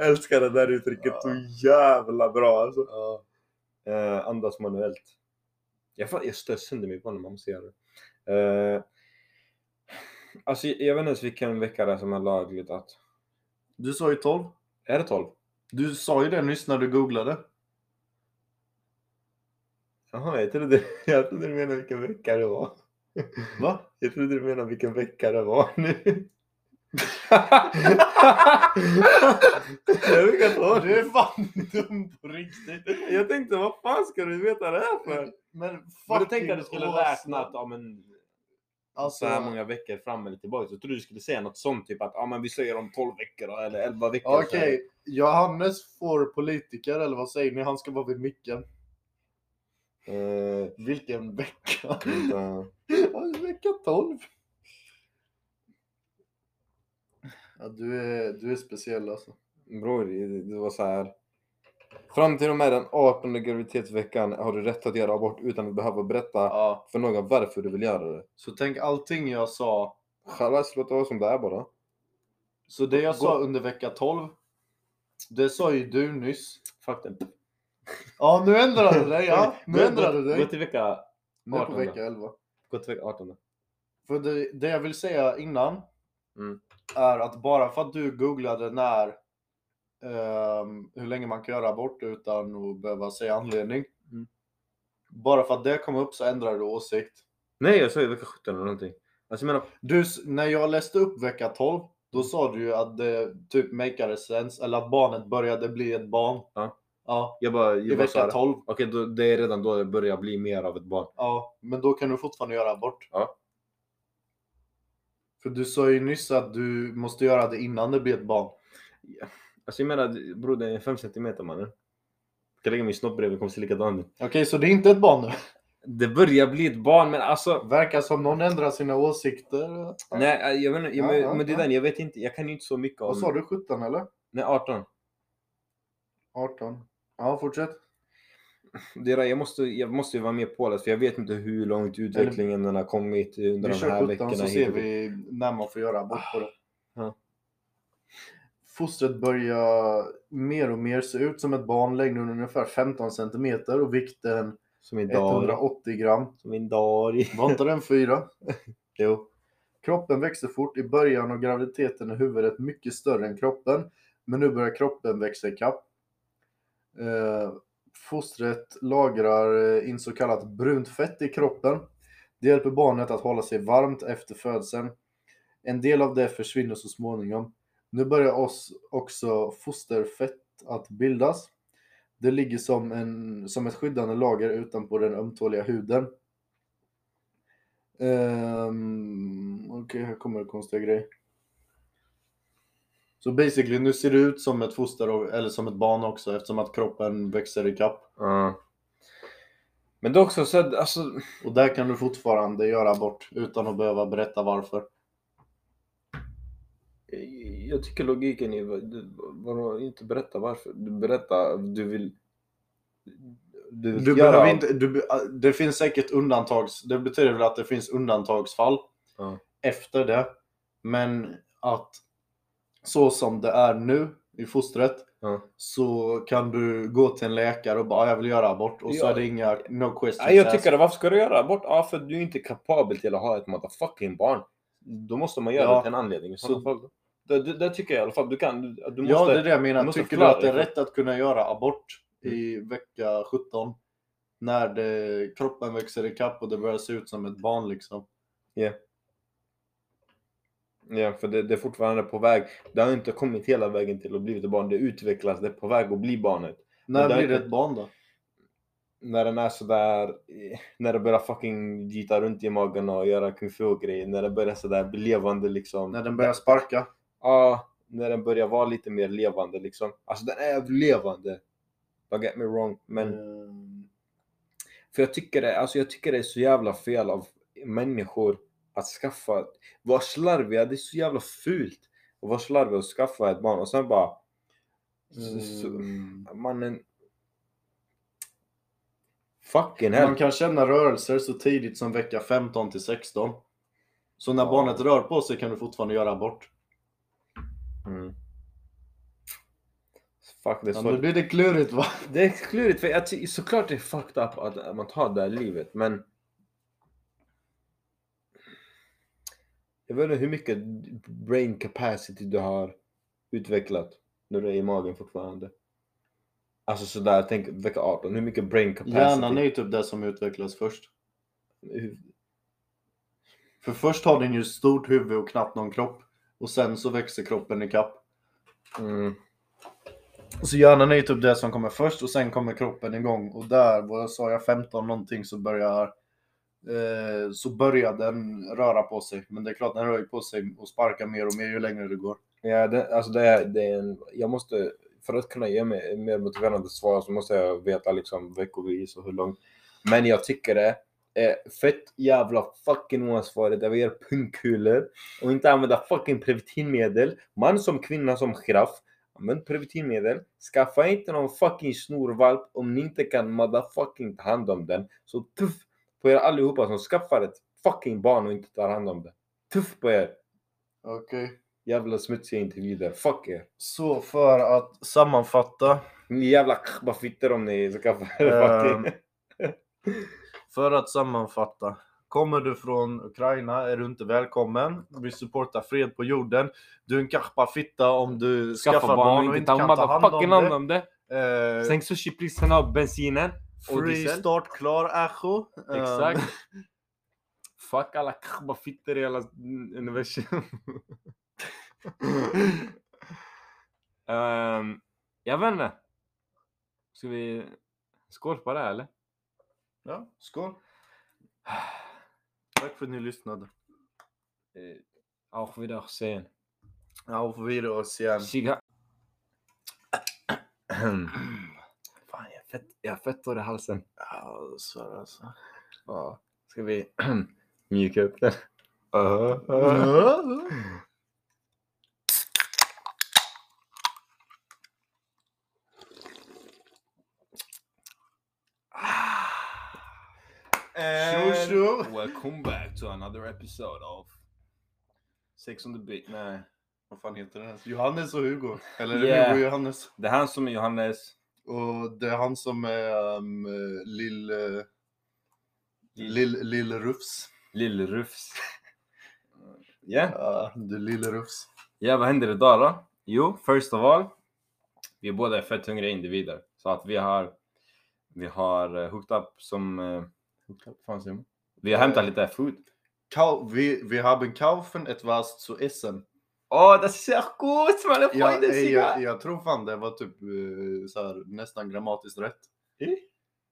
Älskar det där uttrycket Ja. så jävla bra alltså. Ja. Eh, andas manuellt. Jag, jag stör sönder mig på när man måste göra det. Eh, alltså jag vet inte ens vilken vecka det är som är lagligt att... Du sa ju 12. Är det 12? Du sa ju det nyss när du googlade. Jaha, jag trodde, jag trodde du menade vilken vecka det var. Va? Jag trodde du menade vilken vecka det var nu. jag vet inte vad Du är fan dum på riktigt. Jag tänkte, vad fan ska du veta det här för? Men Men du tänkte att du skulle räkna att ja, men, Alltså, så här många veckor fram eller tillbaka. Så trodde du skulle säga något sånt, typ att ja, men vi säger om 12 veckor eller 11 veckor. Okej, Johannes får politiker, eller vad säger ni? Han ska vara vid micken. Så, eh, Vilken vecka? vänta. Ja, vecka 12. Ja, du är, du är speciell alltså. Bror, det- det var så här. Fram till och med den 18 graviditetsveckan har du rätt att göra abort utan att behöva berätta Ja, för någon varför du vill göra det. så tänk allting jag sa. Chalas, låt det vara som det är bara. Så det jag Gå- sa under vecka 12, det sa ju du nyss. Fuck den. Ja, nu ändrade du dig. Ja, nu Gå- ändrade du gå- Gå dig. till vecka, Nu är på 18 vecka 11. gå till vecka 18. För det, det jag vill säga innan Mm. är att bara för att du googlade när hur länge man kan göra abort utan att behöva säga anledning. Mm. Bara för att det kom upp så ändrade du åsikt. Nej, jag sa ju vecka 17 eller någonting. Alltså jag menar, Du, när jag läste upp vecka 12, då sa du ju att det typ makeade sense, eller att barnet började bli ett barn. Ja. Ja, jag bara... i Jag sa vecka det. 12. Okej, då, det är redan då det börjar bli mer av ett barn. Ja, men då kan du fortfarande göra abort. Ja. För du sa ju nyss att du måste göra det innan det blir ett barn. Alltså jag menar, bror det är 5 centimeter mannen. Jag kan lägga min snopp bredvid, kommer se likadant ut. Okej, så det är inte ett barn nu? Det börjar bli ett barn, men alltså... Verkar som någon ändrar sina åsikter. Nej, jag vet inte, jag, Ja, men, ja, men det är ja. den, jag vet inte, jag kan ju inte så mycket om... Vad sa du? 17 eller? Nej, 18. 18? Ja, fortsätt. Det är, jag, måste, jag måste ju vara mer påläst för jag vet inte hur långt utvecklingen den har kommit under Vi de kör här 17 veckorna. så hit ser och dit. vi när man får göra abort på det. Fostret börjar mer och mer se ut som ett barn, längden ungefär 15 cm och vikten Som idag. 180 gram. Som idag. Var inte den fyra? Jo. Kroppen växer fort. I början av graviditeten är huvudet mycket större än kroppen. Men nu börjar kroppen växa ikapp. Eh, fostret lagrar eh, in så kallat brunt fett i kroppen. Det hjälper barnet att hålla sig varmt efter födseln. En del av det försvinner så småningom. Nu börjar oss också fosterfett att bildas. Det ligger som, en, som ett skyddande lager utanpå den ömtåliga huden. Um, Okej, här kommer en konstiga grej. Så basically, nu ser det ut som ett foster eller som ett barn också eftersom att kroppen växer i kapp. Ja. Men det är också så att, alltså, Och där kan du fortfarande göra abort utan att behöva berätta varför. Jag tycker logiken är, du- vadå, inte berätta varför. Du berättar, du vill... Du vill Du göra- behöver inte, du, be- det finns säkert undantags, det betyder väl att det finns undantagsfall Ja. efter det. Men att så som det är nu i fostret Ja. så kan du gå till en läkare och bara "Ah, jag vill göra abort och så Ja. är det inga no questions Nej, jag asked. tycker det. Varför ska du göra abort? Ja, för du är inte kapabel till att ha ett motherfucking barn. Då måste man göra Ja. det till en anledning. Så-. Det, det, det tycker jag i alla fall. Du kan... Du, du måste, Ja, det är det jag du menar. måste Tycker du att det är rätt att kunna göra abort i vecka 17? När det, kroppen växer i kapp och det börjar se ut som ett barn liksom. Ja, för det, det är fortfarande på väg. Det har inte kommit hela vägen till att bli ett barn. Det utvecklas. Det är på väg att bli barnet. När blir det ett barn då? När den är sådär... När det börjar fucking gita runt i magen och göra kung fu och grejer. När det börjar sådär bli levande liksom. När den börjar sparka? Ja, när den börjar vara lite mer levande liksom. Alltså den är levande. Don't get me wrong. Men Ehm, för jag tycker, det, alltså jag tycker det är så jävla fel av människor att skaffa, vara slarviga, det är så jävla fult. Att vara slarvig och skaffa ett barn och sen bara... Så, så, mm. mannen... Fucking hell. Man kan känna rörelser så tidigt som vecka 15 till 16. Så när Ja. barnet rör på sig kan du fortfarande göra abort. Mm. Fuck, det är så... nu blir det klurigt va? Det är klurigt för jag såklart det är fucked up att man tar det här livet men Jag vet inte hur mycket brain capacity du har utvecklat när du är i magen fortfarande. Alltså sådär, tänk vecka 18, hur mycket brain capacity? Hjärnan är ju typ det som utvecklas först. För först har den ju stort huvud och knappt någon kropp. Och sen så växer kroppen i kapp. Mm. Så hjärnan är ju typ det som kommer först och sen kommer kroppen igång. Och där, vad sa jag, 15 någonting så börjar eh, så börjar den röra på sig. Men det är klart den rör ju på sig och sparkar mer och mer ju längre det går. Ja, det, alltså det är, det är en, jag måste, för att kunna ge mig mer motiverande svar så måste jag veta liksom veckovis och hur långt. Men jag tycker det är fett jävla fucking oansvarigt av er pungkulor och inte använda fucking preventivmedel. Man som kvinna som giraff, använd preventivmedel. Skaffa inte någon fucking snorvalp om ni inte kan motherfucking ta hand om den. Så tuff på er allihopa som skaffar ett fucking barn och inte tar hand om det. Tuff på er! Okej. Jävla smutsiga individer. Fuck er. Så för att sammanfatta. Ni jävla fittor om ni skaffar Ehm. fucking... För att sammanfatta. Kommer du från Ukraina är du inte välkommen. Vi supportar fred på jorden. Du är en kappa fitta om du skaffar, barn och inte kan ta hand motherfucking hand om om det. det. Eh, Sänk sushipriserna och bensinen. och free start klar Acho. Eh, Exakt. Fuck alla kabafittor i hela universum. um, jag vet inte. Ska vi skål på det här, eller? ja, skål. Tack för att ni lyssnade. Eh, Auf Wiedersehen. Auf Wiedersehen. Siga. Fan, jag är fett, jag fett torr i halsen. Ja, så alltså. Ja, ska vi mjuka upp den? Uh, uh. Tjo, Welcome back to another episode of Sex on the Beat. Nej, Vad fan heter den ens? Johannes och Hugo. Eller Yeah. Hugo och Johannes? det är han som är Johannes. Och det är han som är um, Lill... eh, Lill, Lill Rufs. Lill-Rufs. Ja, Ja, du Lille Rufs. ja, vad händer idag då? Jo, first of all. Vi båda är fett hungriga individer. Så att vi har vi har uh, hooked up som... Uh, hooked up, fan säger man? Vi har hämtat Eh. lite food. Kau, vi, vi haben kaufen etwas zu essen. Åh, det ser gut meine Freunde! eh, Ja, jag, jag tror fan det var typ eh, så här, nästan grammatiskt rätt.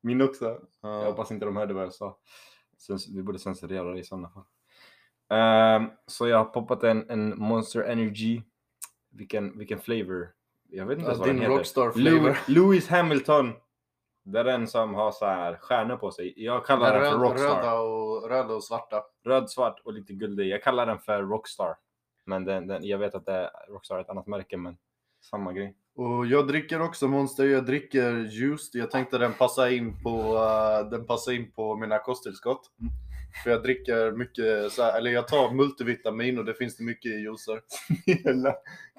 Min också. Ja. Jag hoppas inte de hörde vad jag sa. Vi borde censurera det i sådana fall. Ehm, så jag har poppat en, en Monster Energy. Vilken, vilken flavor? Jag vet inte ens Ja, vad den din heter. Rockstar Louis, flavor. Lewis Hamilton. Det är den som har så här stjärnor på sig. Jag kallar den för Röd, Rockstar. röda, och, röda och svarta. Röd, svart och lite guldig. Jag kallar den för Rockstar. Men den, den, jag vet att det är Rockstar är ett annat märke, men samma grej. Och jag dricker också Monster, jag dricker juice. Jag tänkte den passar in på, eh, den passar in på mina kosttillskott. För jag dricker mycket, så här, eller jag tar multivitamin och det finns det mycket i juicer. Snälla,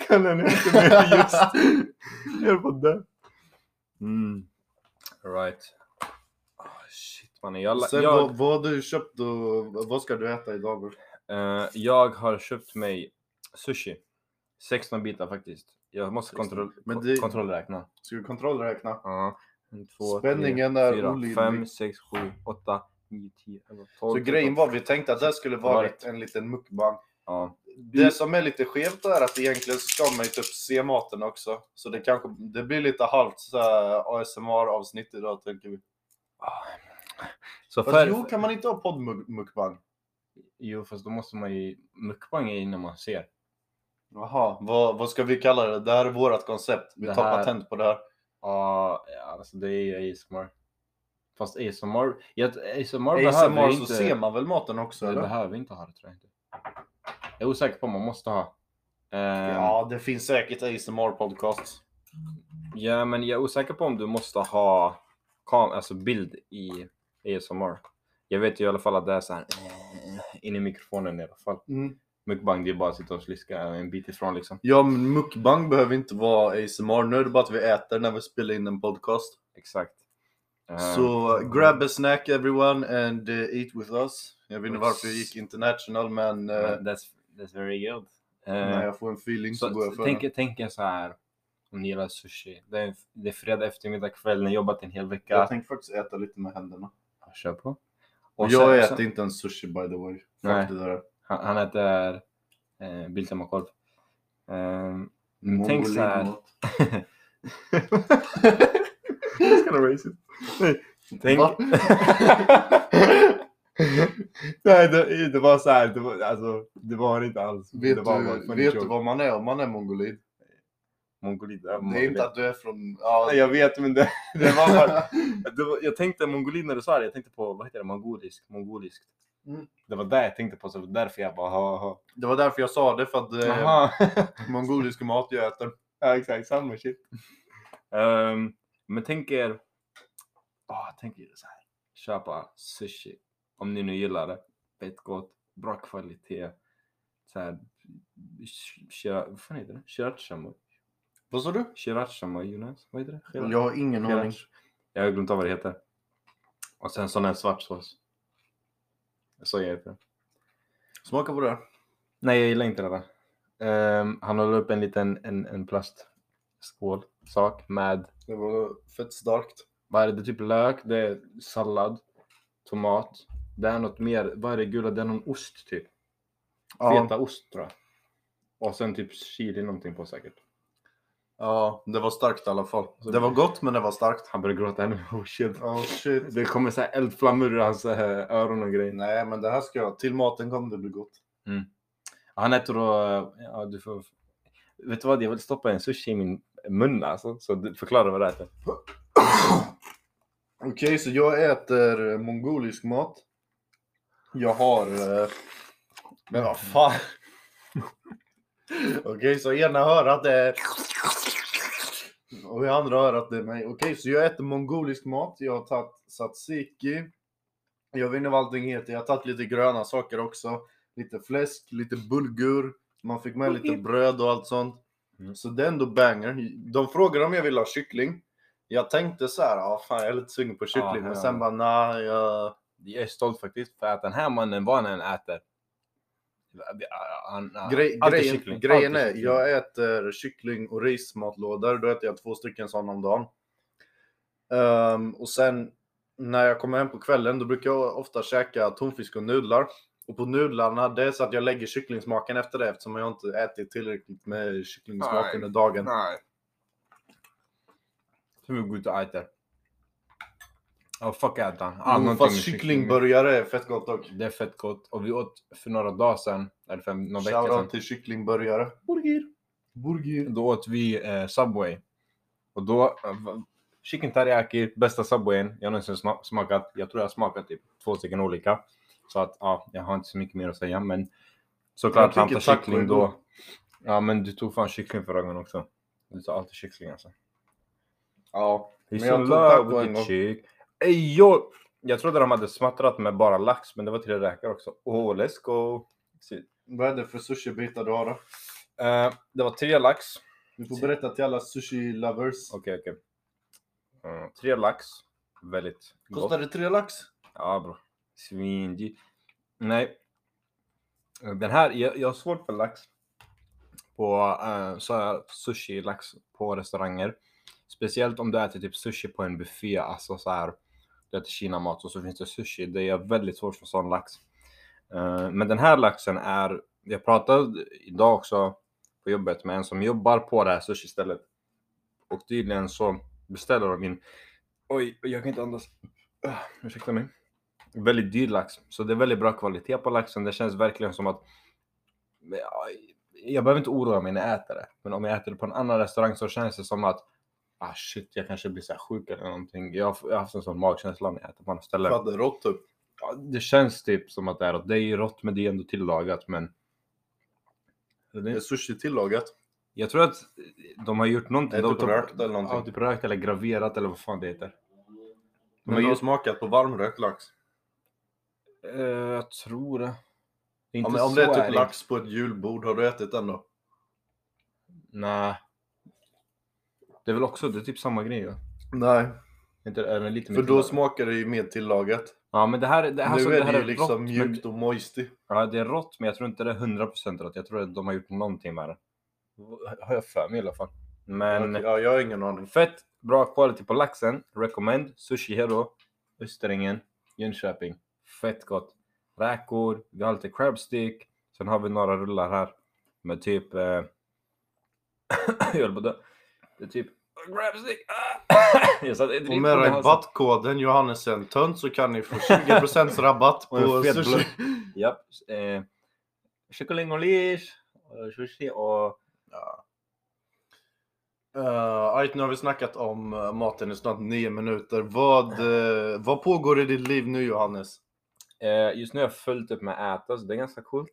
kan den inte mer just? Jag är på det. Mm. Right. Oh, shit mannen. Jag, Sen jag, vad, vad har du köpt och vad ska du äta idag? bro? eh, jag har köpt mig sushi. 16 bitar faktiskt. Jag måste 16. kontroll, det- kontrollräkna. Ska du kontrollräkna? Ja. En, två, Spänningen tre, är fyra, olidlig. fem, sex, sju, åtta, nio, tio, elva, tolv. Så grejen var, vi tänkte att det skulle vara Varit. en liten mukbang. Ja. Det som är lite skevt är att egentligen så ska man ju typ se maten också. Så det kanske, det blir lite halvt så ASMR-avsnitt idag tänker vi. Så Fast för, jo, kan man inte ha podd-mukbang? jo, fast då måste man ju... Mukbang är innan man ser. Jaha, vad, vad ska vi kalla det? Det här är vårt koncept. Vi Det tar här- patent på det här. Ja, alltså det är ju ASMR. Fast ASMR, ja, ASMR, behöver ASMR så inte, ser man väl maten också det eller? behöver inte ha det tror jag inte. Jag är osäker på om man måste ha. Ehm, Ja, det finns säkert ASMR-podcasts. ja, men jag är osäker på om du måste ha kam alltså bild i ASMR. Jag vet ju i alla fall att det är så här eh, in i mikrofonen i alla fall. Mm. Mukbang, det är bara att sitta och sliska en bit ifrån liksom. Ja, men mukbang behöver inte vara ASMR. Nu är det bara att vi äter när vi spelar in en podcast. Exakt. Så grab a snack everyone and uh, eat with us. Jag vet inte varför jag gick international men uh, that's, that's very good. när Ehm, jag får en feeling så, Så, går jag för tänk, det. tänk er så här, om ni gillar sushi. Det är, det är fredag eftermiddag kväll, ni har jobbat en hel vecka. Jag tänkte faktiskt äta lite med händerna. Ja, Kör på. Och sen- jag sen- äter inte ens sushi by the way. Fuck Nej. det där. Han, han äter eh, Biltemakorv. Um, tänk så här. That's kind of racist. Tänk... Nej, det, det var så här. Det var, alltså, det var inte alls. Vet, det var bara du, funny vet du vad man är om man är mongolid? Mongolid. Det är mongolid. inte att du är från... Ja, Nej, jag vet, men det, det var bara... Det var, jag tänkte mongolid när du sa det, jag tänkte på, vad heter det, mongolisk? Mongoliskt. Mm. Det var det jag tänkte på, så det var därför jag bara, ha, ha. det var därför jag sa det, för att är Jaha. mongolisk mat jag äter. ja, exakt, samma shit. Ehm, men tänk er, oh, tänk er så här. köpa sushi, om ni nu gillar det. Fett gott, bra kvalitet. Så här, shira, vad fan heter det? Shirachamo? Vad sa du? Shirachamo, Jonas? Vad heter det? Shira- Jag har ingen aning. Jag har glömt av vad det heter. Och sen sån här svart sås. Soja heter det. Smaka på det. Nej, jag gillar inte det där. Ehm, han håller upp en liten en, en plastskål sak med, Det var fett starkt. vad är det, det är typ lök, det är sallad, tomat. Det är något mer, vad är det gula, det är någon ost typ. Ja, Feta ost tror jag. Och sen typ chili någonting på säkert. ja, det var starkt i alla fall. Det var gott men det var starkt. Han börjar gråta ännu. Oh shit. Oh shit. Det kommer så här eldflammor ur hans eh, öron och grejer. Nej men det här ska jag, till maten kommer det bli gott. Han äter då, ja du får... Vet du vad, jag vill stoppa en sushi i min mun alltså. Så förklara vad det är. Okej, så jag äter mongolisk mat. Jag har... eh, Men vad fan? Okej, så ena örat är... Och i andra örat det är mig. Okej, så jag äter mongolisk mat. Jag har tagit tzatziki. Jag vet inte vad allting heter. Jag har tagit lite gröna saker också. Lite fläsk, lite bulgur. Man fick med lite bröd och allt sånt. Mm. Så det är ändå banger. De frågade om jag ville ha kyckling. Jag tänkte så här, ja fan jag är lite sugen på kyckling. Ja, men ja. sen bara, nej, jag... Jag är stolt faktiskt för att den här mannen, vad han än äter. Han, han, Grej, grejen kyckling, grejen är, jag äter kyckling och rismatlådor. Då äter jag två stycken sådana om dagen. Ehm, och sen när jag kommer hem på kvällen, då brukar jag ofta käka tonfisk och nudlar. Och på nudlarna, det är så att jag lägger kycklingsmaken efter det eftersom jag inte ätit tillräckligt med kycklingsmak under dagen. Nej. Vi går ut och äter. Ja, fuck äta. All, Mm, fast kycklingburgare är fett gott dock. Det är fett gott. Och vi åt för några dagar sedan, eller för några veckor sedan. Shoutout till kycklingburgare. Burgir. Burgir. Då åt vi eh, Subway. Och då, eh, chicken teriyaki, bästa Subwayen jag någonsin sma- smakat. Jag tror jag har smakat typ två stycken olika. Så att ja, jag har inte så mycket mer att säga men såklart är kyckling då. Ja men du tog fan kyckling förra gången också. Du tar alltid kyckling alltså. Ja. He's Men jag in love with the chick. Ey, yo! Jag trodde de hade smattrat med bara lax men det var till räkor också. Oh, let's go! Vad är det för sushibitar du har då? Eh, det var tre lax. Du får berätta till alla sushi-lovers. Okej, okej. Eh, tre lax. Väldigt gott. Kostar det tre lax? Ja bro. Svingy. Nej. Den här, jag, jag har svårt för lax. På uh, så här sushi, lax på restauranger. Speciellt om du äter typ sushi på en buffé, alltså så här det äter kinamat och så finns det sushi. Det är väldigt svårt för sån lax. Eh, men den här laxen är, jag pratade idag också på jobbet med en som jobbar på det här sushi-stället. Och tydligen så beställer de in, oj, jag kan inte andas. Uh, ursäkta mig. Väldigt dyr lax. Så det är väldigt bra kvalitet på laxen. Det känns verkligen som att jag behöver inte oroa mig när jag äter det. Men om jag äter det på en annan restaurang så känns det som att ah shit, jag kanske blir så här sjuk eller någonting. Jag har, jag har haft en sån magkänsla när jag äter på andra ställen. För att det är rått typ. Ja, det känns typ som att det är rått. Det är ju rått men det är ändå tillagat. Men Det är sushi tillagat. jag tror att de har gjort någonting. Det är typ de- rökt eller någonting. Ja, typ rökt eller graverat eller vad fan det heter. De Men har gjort, smakat på varmrökt lax? eh, jag tror det. det är Ja, om det är typ ärligt. lax på ett julbord, har du ätit den då? Nej. Det är väl också, det är typ samma grej va? Nej, Inte, är det lite mer för då tillagat? smakar det ju mer tillagat. Ja men det här, det här, nu så, är det här det ju är liksom rått, men, mjukt och moisty. Ja det är rått men jag tror inte det är 100% rått. Jag tror att de har gjort någonting med det. Har jag för mig i alla fall. Men Ja, jag har ingen aning. fett bra quality på laxen. Recommend. Sushi Hero. Österringen. Jönköping. Fett gott. Räkor. Vi har lite crab stick. Sen har vi några rullar här. Med typ... Eh... jag höll på att dö. Det är typ... Ah! Och rip med rabattkoden Johannesen Tönt så kan ni få 20% rabatt på sushi. Japp. Eh, Kycklingolish. och Sushi och... Uh, Ait, nu har vi snackat om eh, maten i snart nio minuter. Vad, eh, vad pågår i ditt liv nu Johannes? Eh, just nu har jag fullt upp med att äta så det är ganska coolt.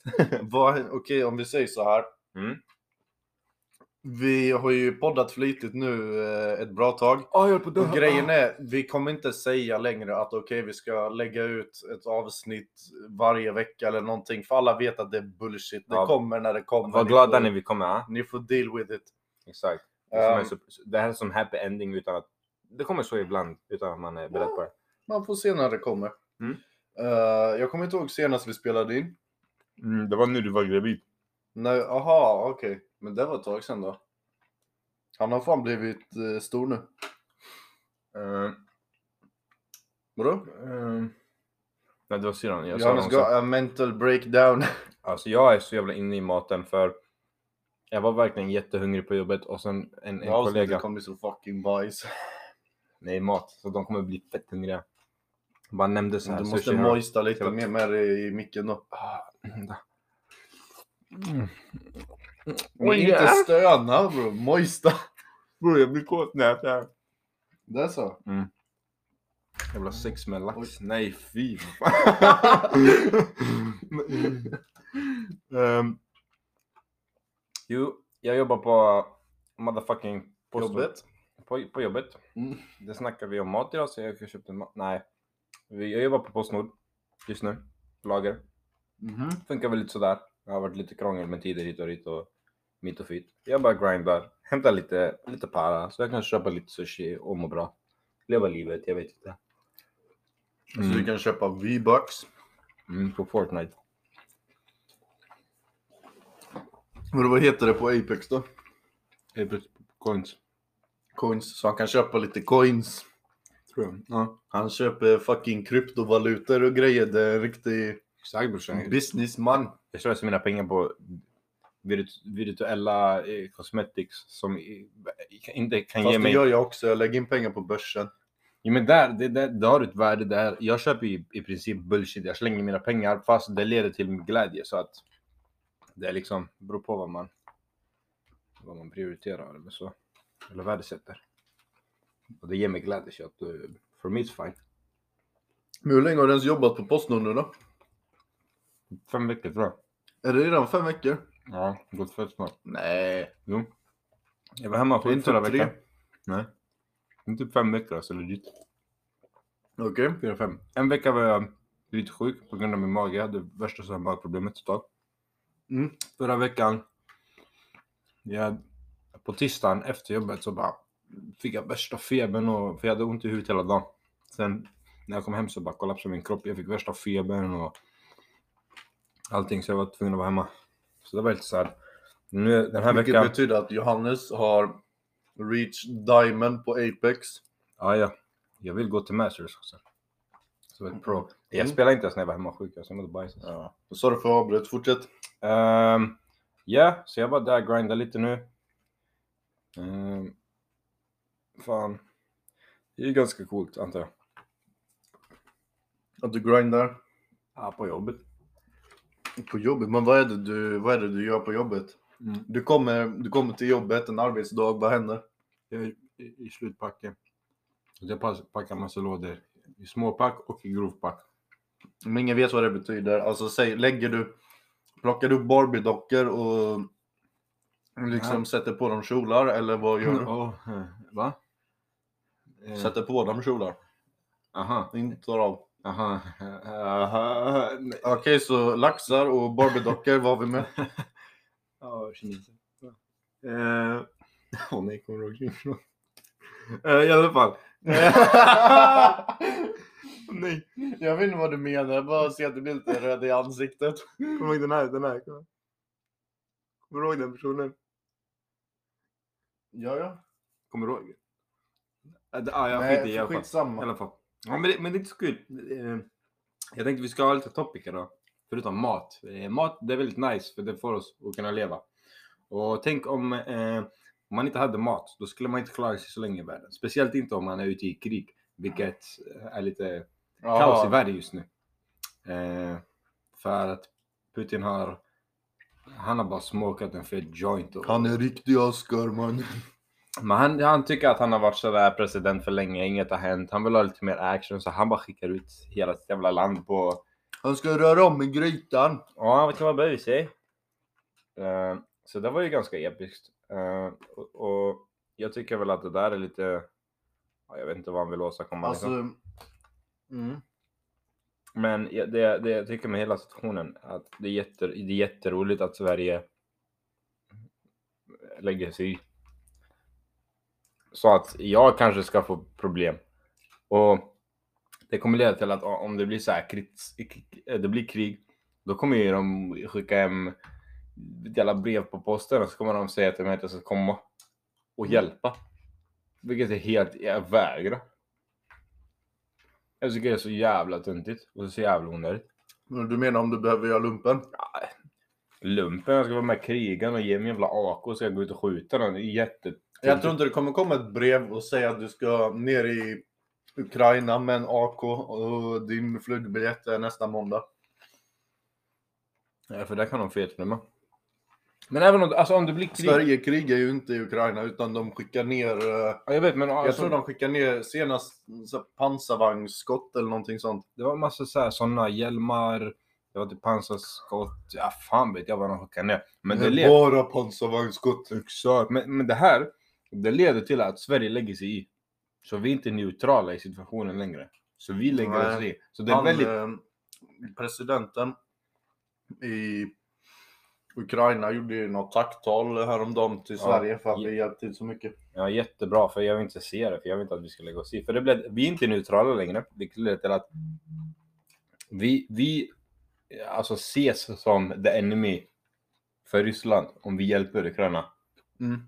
Okej, om vi säger så här. Mm. Vi har ju poddat flitigt nu eh, ett bra tag. Oh, jag på. Och grejen är, vi kommer inte säga längre att okej, vi ska lägga ut ett avsnitt varje vecka eller någonting. För alla vet att det är bullshit. Det Ja. kommer när det kommer. Var glada när vi kommer. ah. Ni får deal with it. Exakt. Det, Um, det här är som happy ending utan att... Det kommer så ibland utan att man är beredd på det. Man får se när det kommer. Mm. Eh, jag kommer inte ihåg senast vi spelade in. Mm, det var nu du var gravid. Nej, aha, okej. Men det var ett tag sedan då. Han har fan blivit eh, stor nu. Uh, Vadå? uh, nej, det var syrran. Jag sa Johannes också. got a mental breakdown. Alltså jag är så jävla inne i maten för jag var verkligen jättehungrig på jobbet och sen en, en Ja, kollega. Det kommer bli så fucking bajs. Nej, mat. Så de kommer bli fett hungriga. Bara nämnde så här. Du måste sushi moista lite Jag- mer med det i micken då. Ah. Mm. Men inte stöna bro, moista. Bror jag blir kåt när jag äter här. Det är så? Jävla sex med lax. Oj. Nej fy. um, jo, jag jobbar på motherfucking Postnord. Jobbet? På, på jobbet. Mm. Det snackar vi om mat idag så jag köpte mat. Nej. Jag jobbar på Postnord just nu. Lager. Mhm. Funkar väl lite sådär. Det har varit lite krångel med tider hit och dit och mitt och fit. Jag bara grindar, hämtar lite, lite para så jag kan köpa lite sushi och må bra. Leva livet, jag vet inte. Så du kan köpa V-bucks. Mm, på Fortnite. Men vad heter det på Apex då? Apex Coins. Coins. Så han kan köpa lite coins. Tror jag. Ja. Han köper fucking kryptovalutor och grejer. Det är en riktig Exakt businessman. Jag slösar mina pengar på virtuella eh, cosmetics som inte kan Fast ge det mig... gör jag också. Jag lägger in pengar på börsen. Jo men där, det, det, det har ett värde där. Jag köper i, i princip bullshit. Jag slänger mina pengar fast det leder till glädje så att det är liksom, beror på vad man vad man prioriterar eller så. Eller värdesätter. Och det ger mig glädje så att uh, for me it's fine. Men hur länge har du ens jobbat på Postnord nu då? Fem veckor tror jag. Är det redan fem veckor? Ja, gått fett snart. Nej. Jo. Jag var hemma Det är sjuk förra veckan. Nej. Inte typ fem veckor alltså legit. Okej. Fyra, fem. En vecka var jag lite sjuk på grund av min mage. Jag hade värsta så här magproblemet ett tag. Mm. Förra veckan, jag, på tisdagen efter jobbet så bara fick jag värsta febern och för jag hade ont i huvudet hela dagen. Sen när jag kom hem så bara kollapsade min kropp. Jag fick värsta febern och allting så jag var tvungen att vara hemma. Så det var lite såhär. Nu den här Vilket veckan. betyder att Johannes har reach diamond på Apex. Ja, ja. Jag vill gå till Masters också. Så ett pro. Jag Mm. spelade inte ens när jag var hemma sjuk. Jag mådde bajs. Ja. Du för avbrott? Fortsätt. Ehm, Ja, så jag var där och grindade lite nu. Ehm, fan. Det är ganska coolt antar jag. Att du grindar Ja, på jobbet. På jobbet. Men vad är det du, vad är det du gör på jobbet? Mm. Du kommer, du kommer till jobbet en arbetsdag, vad händer? Jag är i. Så Jag packar massa lådor i småpack och i grovpack. Om ingen vet vad det betyder, alltså säg, lägger du, plockar du upp Barbie-dockor och liksom Ja. sätter på dem kjolar eller vad gör du? Oh, va? Eh, Sätter på dem kjolar, Aha, inte tar av. aha, aha. Okej, så laxar och Barbie-dockor var vi med. Ja, kineser. Eh, Åh nej, kommer du ihåg det? Eh, I alla fall. nej. Jag vet inte vad du menar, jag bara ser att du blir lite röd i ansiktet. Kommer du ihåg den här? Den här? Kommer du ihåg den personen? Ja, ja. Kommer du ihåg? Ja, det- ah, jag skiter i alla fall. I alla fall. Ja, men, det, men det är inte så kul. Eh, Jag tänkte vi ska ha lite topic idag. Förutom mat. Eh, Mat det är väldigt nice för det får oss att kunna leva. Och tänk om, eh, man inte hade mat. Då skulle man inte klara sig så länge i världen. Speciellt inte om man är ute i krig. Vilket är lite kaos i världen just nu. Eh, för att Putin har han har bara smokat en fet joint. Och, Han är riktig Oscar man. Men han, han tycker att han har varit sådär president för länge, inget har hänt. Han vill ha lite mer action så han bara skickar ut hela sitt jävla land på... Han ska röra om i grytan. Ja, du vad jag säga? Uh, så det var ju ganska episkt. Eh, och, och jag tycker väl att det där är lite... Ja, jag vet inte vad han vill åstadkomma. Alltså, liksom. mm. Men det, det jag tycker med hela situationen att det är, jätte, det är jätteroligt att Sverige lägger sig i. Så att jag kanske ska få problem. Och det kommer leda till att om det blir så här, det blir krig, då kommer ju de skicka hem jävla brev på posten och så kommer de säga till mig att jag ska komma och hjälpa. Vilket är helt, jag vägrar. Jag tycker det är så jävla töntigt och så jävla onödigt. Men Du menar om du behöver göra lumpen? Lumpen, jag ska vara med i krigen och ge mig en jävla AK och ska jag gå ut och skjuta någon. Det är jätte... Jag tror inte det kommer komma ett brev och säga att du ska ner i Ukraina med en AK och din flygbiljett är nästa måndag. Ja, för där kan de felfilma. Men även om, alltså, om det blir krig... Sverige krigar ju inte i Ukraina utan de skickar ner, eh, Ja, jag vet, men jag alltså, tror de skickar ner senast pansarvagnsskott eller någonting sånt. det var massa så här, såna hjälmar, det var typ pansarskott, ja fan vet jag vad de skickade ner. Men det, det led... bara pansarvagnsskott. Exakt. Men, men det här, det leder till att Sverige lägger sig i. Så vi är inte neutrala i situationen längre. Så vi lägger Nej. oss i. Så det är Han, väldigt... eh, presidenten i Ukraina gjorde ju något tacktal häromdagen till Ja. Sverige för att vi hjälpt till så mycket. Ja, jättebra, för jag vill inte se det, för jag vill inte att vi ska lägga oss i. För det blev, vi är inte neutrala längre, vilket leder till att vi, vi alltså ses som the enemy för Ryssland om vi hjälper Ukraina. Mm.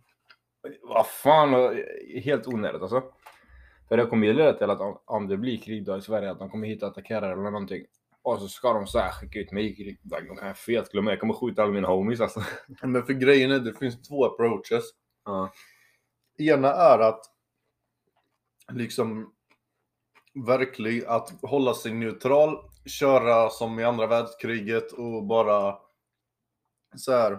Vad fan, vad- helt onödigt alltså. För det kommer ju leda till att om, om det blir krig då i Sverige, att de kommer hit och attackerar eller någonting. Och så ska de så här skicka ut mig i krig. De kan jag fet glömma, jag kommer skjuta alla mina homies alltså. Men för grejen är, det finns två approaches. Ja. Ena är att liksom verkligen att hålla sig neutral, köra som i andra världskriget och bara så här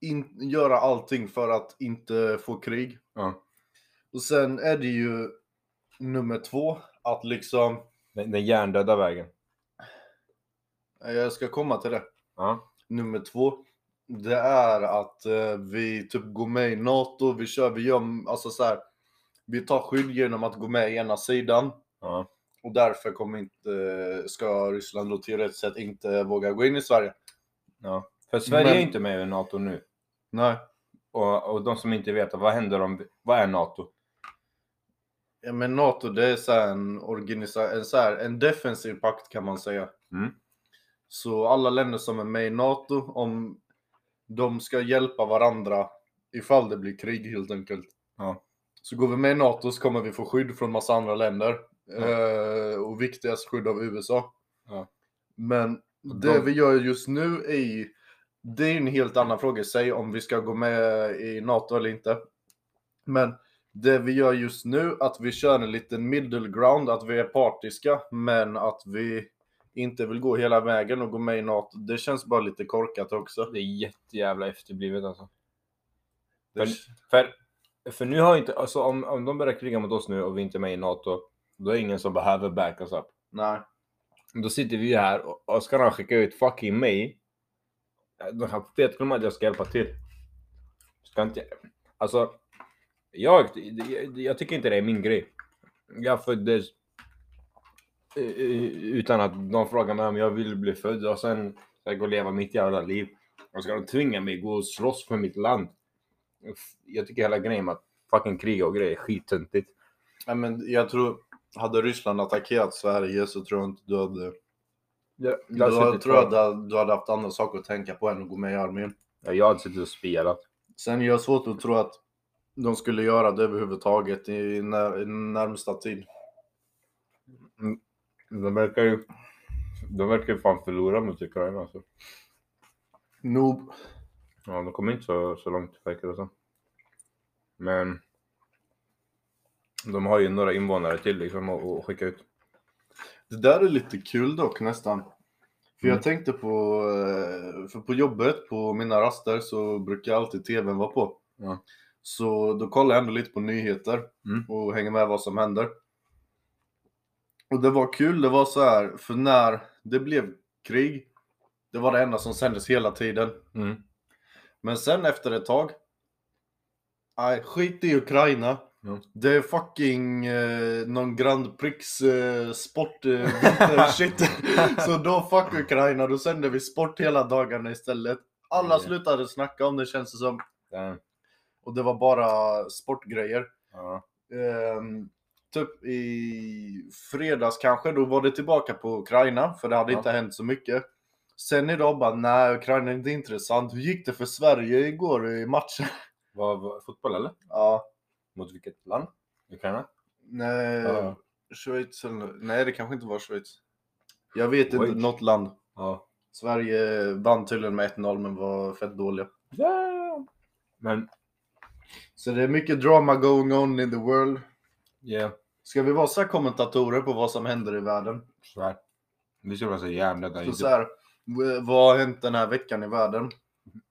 in, göra allting för att inte få krig. Ja. Och sen är det ju nummer två, att liksom, Den, den hjärndöda vägen. jag ska komma till det. Ja. Nummer två, det är att eh, vi typ går med i NATO, vi kör, vi gör, alltså så här, vi tar skydd genom att gå med i ena sidan Ja. och därför kommer inte, ska Ryssland då teoretiskt sett inte våga gå in i Sverige. ja. För Sverige Men- är inte med i NATO nu. Nej. Och, och de som inte vet, vad händer om, vad är NATO? Ja, men NATO det är så här en, organisa- en, så här, en defensiv pakt kan man säga. Mm. Så alla länder som är med i NATO, om de ska hjälpa varandra ifall det blir krig helt enkelt. Ja. Så går vi med i NATO så kommer vi få skydd från massa andra länder. Ja. Eh, och viktigast skydd av USA. Ja. Men det de- vi gör just nu är ju- det är en helt annan fråga i sig om vi ska gå med i NATO eller inte. Men det vi gör just nu, att vi kör en liten middle ground, att vi är partiska, men att vi inte vill gå hela vägen och gå med i NATO. Det känns bara lite korkat också. Det är jättejävla efterblivet alltså. Det, För, för nu har inte, alltså om, om de börjar kriga mot oss nu och vi inte är med i NATO, då är det ingen som behöver back us up. nej. Då sitter vi här och, och ska de skicka ut fucking mig. Äh, de här fet att jag ska hjälpa till. Ska inte, alltså, jag, jag, jag tycker inte det är min grej. Jag föddes eh, utan att de frågar mig om jag vill bli född och sen ska jag gå och leva mitt jävla liv. Och ska de tvinga mig gå och slåss för mitt land. Jag tycker hela grejen med att fucking kriga och grejer är skittöntigt. Nej, men jag tror, hade Ryssland attackerat Sverige så tror jag inte du hade... Jag, Då jag, tror jag att du hade haft andra saker att tänka på än att gå med i armén. jag hade suttit och spelat. Sen är jag svårt att tro att de skulle göra det överhuvudtaget i, när, i närmsta tid. De verkar ju... De verkar ju fan förlora mot Ukraina alltså. Noob. Ja, de kommer inte så, så långt verkar det som. Men... De har ju några invånare till liksom att skicka ut. Det där är lite kul dock nästan. För Mm. jag tänkte på, eh, för på jobbet, på mina raster så brukar alltid tvn vara på. Ja. Så då kollar jag ändå lite på nyheter Mm. och hänger med vad som händer. Och det var kul, det var så här, för när det blev krig, det var det enda som sändes hela tiden. Mm. Men sen efter ett tag, nej skit i Ukraina. Ja. Det är fucking eh, någon Grand Prix eh, sport eh, shit. Så då fuck Ukraina, då sänder vi sport hela dagarna istället. Alla Ja. slutade snacka om det känns det som. Damn. Och det var bara sportgrejer. Ja. Ehm, typ i fredags kanske, då var det tillbaka på Ukraina, för det hade Ja. inte hänt så mycket. Sen idag bara, nej Ukraina är inte intressant. Hur gick det för Sverige igår i matchen? Vad, vad, fotboll eller? Ja, Mot vilket land? Ukraina? nej, Ja. Schweiz eller nej det kanske inte var Schweiz. Jag vet inte, Schweiz. något land. Ja. Sverige vann tydligen med 1-0 men var fett dåliga. Ja. Men, Så det är mycket drama going on in the world. ja. Ska vi vara så kommentatorer på vad som händer i världen? Så här. Vi ska vara så jävla Så, så här, vad har hänt den här veckan i världen?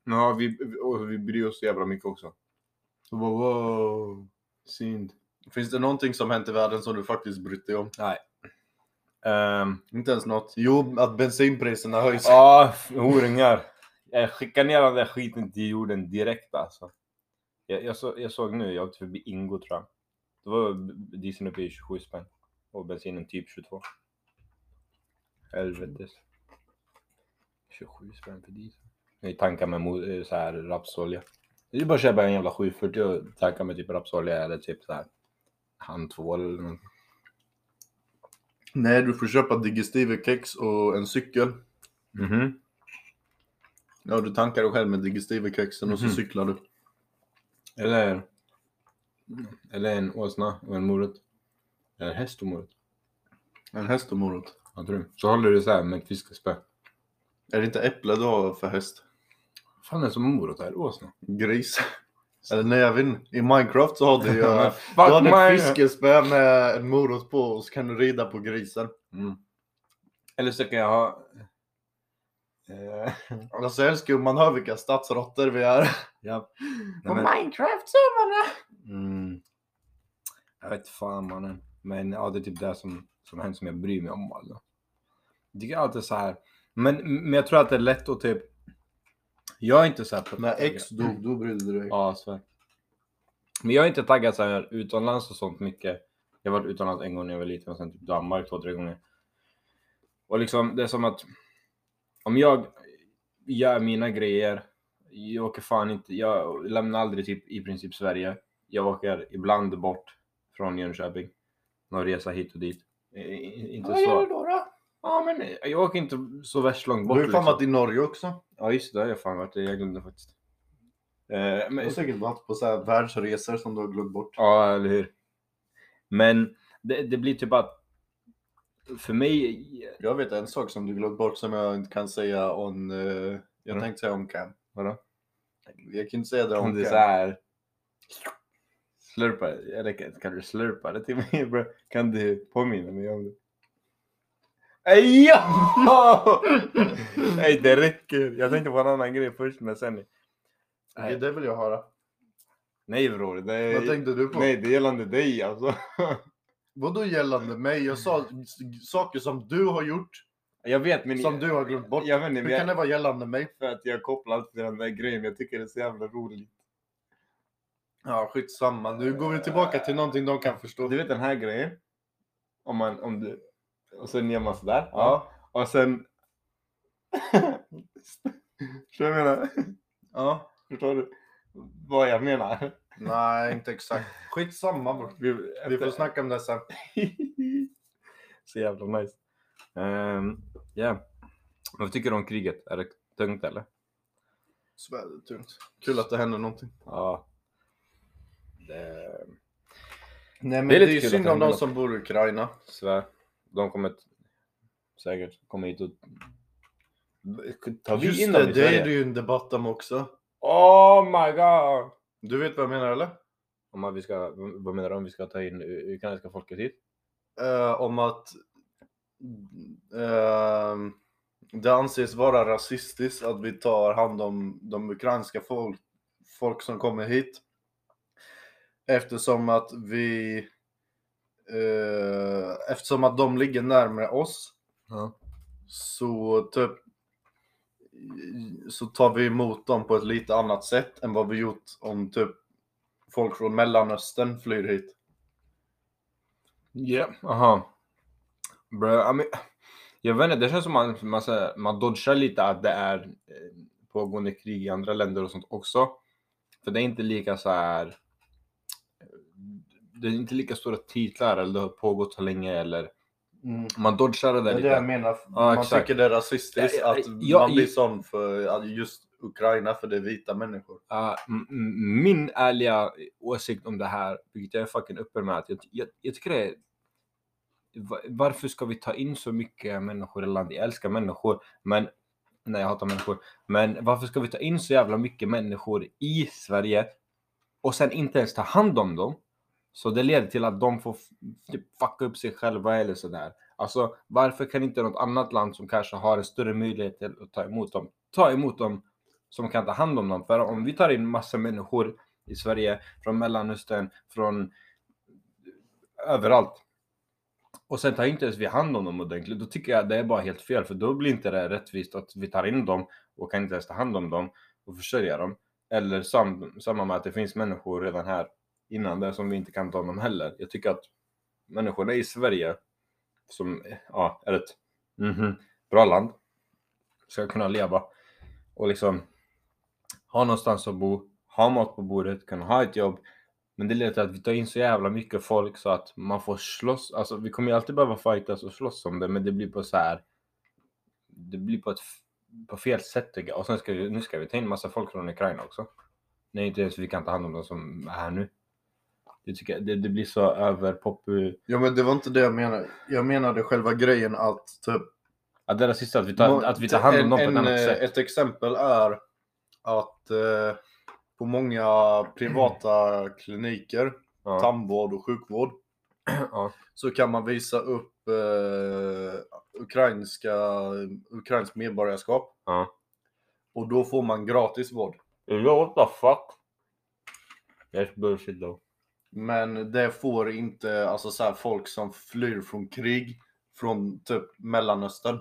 Ja, vi, och vi bryr oss jävla mycket också. Wow. Synd. Finns det någonting som hänt i världen som du faktiskt brytt dig om? Nej. Ehm, Inte ens något. Jo, att bensinpriserna höjs. Ja, horungar. Jag skickar ner den där skiten till jorden direkt alltså. Jag, jag, så, jag såg nu, jag åkte förbi Ingo tror jag. Då var dieseln uppe i 27 spänn. Och bensinen typ 22. Helvetes. 27 spänn för diesel. Jag tankar med så här rapsolja. Det är bara att köpa en jävla 740 och tanka med typ rapsolja eller typ så här handtvål eller något. Nej, du får köpa digestivekex och en cykel. Mhm. Ja, du tankar dig själv med digestivekexen och så Mhm. cyklar du. Eller, eller en åsna och en morot. Eller häst och morot. En häst och morot. Jag tror det. Så håller du så här med ett fiskespö. Är det inte äpple du har för häst? Fan är det som morot här? Åsna? Gris. Eller inte. I Minecraft så har du ju... Du har ett fiskespö med en morot på och så kan du rida på grisen. Mm. Eller så kan jag ha... Eh, Alltså jag älskar ju man hör vilka stadsråttor vi är. ja. På men, Minecraft så man det. mm, jag vet fan mannen. Men ja, det är typ det som, som händer som jag bryr mig om. Alltså. Jag tycker alltid så här. Men, men jag tror att det är lätt att typ... Jag är inte så här... på- När X dog, då brydde du dig. Ja, så. Men jag är inte taggad så här utomlands och sånt mycket. Jag har varit utomlands en gång när jag var liten och sen typ Danmark två, tre gånger. Och liksom det är som att om jag gör mina grejer, jag åker fan inte, jag lämnar aldrig typ i princip Sverige. Jag åker ibland bort från Jönköping. Någon resa hit och dit. Inte Vad gör du så. då? då? Ja men jag åker inte så värst långt Du bort. har ju fan liksom. varit i Norge också. Ja just det, det har jag fan varit. Jag glömde faktiskt. Eh, Du men, har säkert varit på så här världsresor som du har glömt bort. Ja, eller hur. Men det, det blir typ att för mig, Jag vet en sak som du glömt bort som jag inte kan säga on... eh, jag Mm. tänkte säga on cam. vadå? Jag kan inte säga det Om on det är cam. så här slurpa, eller kan, kan du slurpa det till mig bro? Kan du påminna mig om det? Ja! Nej det räcker. Jag tänkte på en annan grej först men sen. Okej, det vill jag höra. Nej bror, det är... Vad tänkte du på? Nej det är gällande dig alltså. Vadå gällande mig? Jag sa saker som du har gjort, Jag vet men... som du har glömt bort. Jag vet inte, Hur kan det jag, vara gällande mig? för att jag kopplar alltid till den där grejen. Jag tycker det är så jävla roligt. Ja, skitsamma. Nu går vi tillbaka till någonting de kan förstå. Du vet den här grejen? Om man, om du... Och sen gör man sådär. Ja, Och sen... Förstår du vad jag menar? ja. Förstår du vad jag menar? Nej, inte exakt. Skitsamma bror. Vi, Vi får snacka om det sen. så jävla nice. Um, yeah. Vad tycker du om kriget? Är det tungt eller? Svärdet tungt. Kul att det händer någonting. Ja. Det... Nej men Det är det lite är, synd om de som bor i Ukraina. Svär. De kommer säkert komma hit och... Tar vi Just in det, dem i det är Sverige? det ju en debatt om också. Oh my god! Du vet vad jag menar eller? Om att vi ska, vad menar du om vi ska ta in u- ukrainska folket hit? Eh, om att ehm, det anses vara rasistiskt att vi tar hand om de ukrainska folk, folk som kommer hit. Eftersom att vi eh, eftersom att de ligger närmare oss Ja. så typ så tar vi emot dem på ett lite annat sätt än vad vi gjort om typ folk från Mellanöstern flyr hit. Ja, aha. Bro, I mean, jag vet inte, det känns som man, man, man dodgar lite att det är eh, pågående krig i andra länder och sånt också. För det är inte lika så här. Det är inte lika stora titlar eller det har pågått så länge eller Mm. man dodgar det där är lite. det jag menar. man exakt. tycker det är rasistiskt Ja, ja, att ja, man blir ja. sån för just Ukraina för det är vita människor. Ja, m- min ärliga åsikt om det här, vilket jag är fucking öppen med, att jag, jag, jag tycker det är... va- Varför ska vi ta in så mycket människor i landet? Jag älskar människor, men... Nej, jag hatar människor. Men varför ska vi ta in så jävla mycket människor i Sverige och sen inte ens ta hand om dem? Så det leder till att de får f- typ fucka upp sig själva eller sådär. Alltså, varför kan inte något annat land som kanske har en större möjlighet till att ta emot dem, ta emot dem som kan ta hand om dem. För om vi tar in massa människor i Sverige från Mellanöstern, från överallt. Och sen tar inte ens vi hand om dem ordentligt. Då tycker jag det är bara helt fel. För då blir inte det rättvist att vi tar in dem och kan inte ens ta hand om dem och försörja dem. Eller sam, samma med att det finns människor redan här innan det som vi inte kan ta hand om heller. Jag tycker att människorna i Sverige som ja, är ett mhm, bra land ska kunna leva och liksom ha någonstans att bo, ha mat på bordet, kunna ha ett jobb. Men det leder till att vi tar in så jävla mycket folk så att man får slåss. Alltså vi kommer ju alltid behöva fightas och slåss om det, men det blir på så här. Det blir på ett på fel sätt tycker jag. Och sen ska vi, nu ska vi ta in massa folk från Ukraina också. Nej, inte ens vi kan ta hand om de som är här nu. Det tycker jag, det, det blir så överpopu... Ja men det var inte det jag menade. Jag menade själva grejen att typ Ja, det är sista, att vi tar, att vi tar hand om dem på ett annat eh, sätt. Ett exempel är att eh, på många privata kliniker, Ja. tandvård och sjukvård, Ja. så kan man visa upp eh, ukrainska, ukrainskt medborgarskap Ja. och då får man gratis vård. What the fuck? That's bullshit though. Men det får inte alltså så här, folk som flyr från krig från typ Mellanöstern.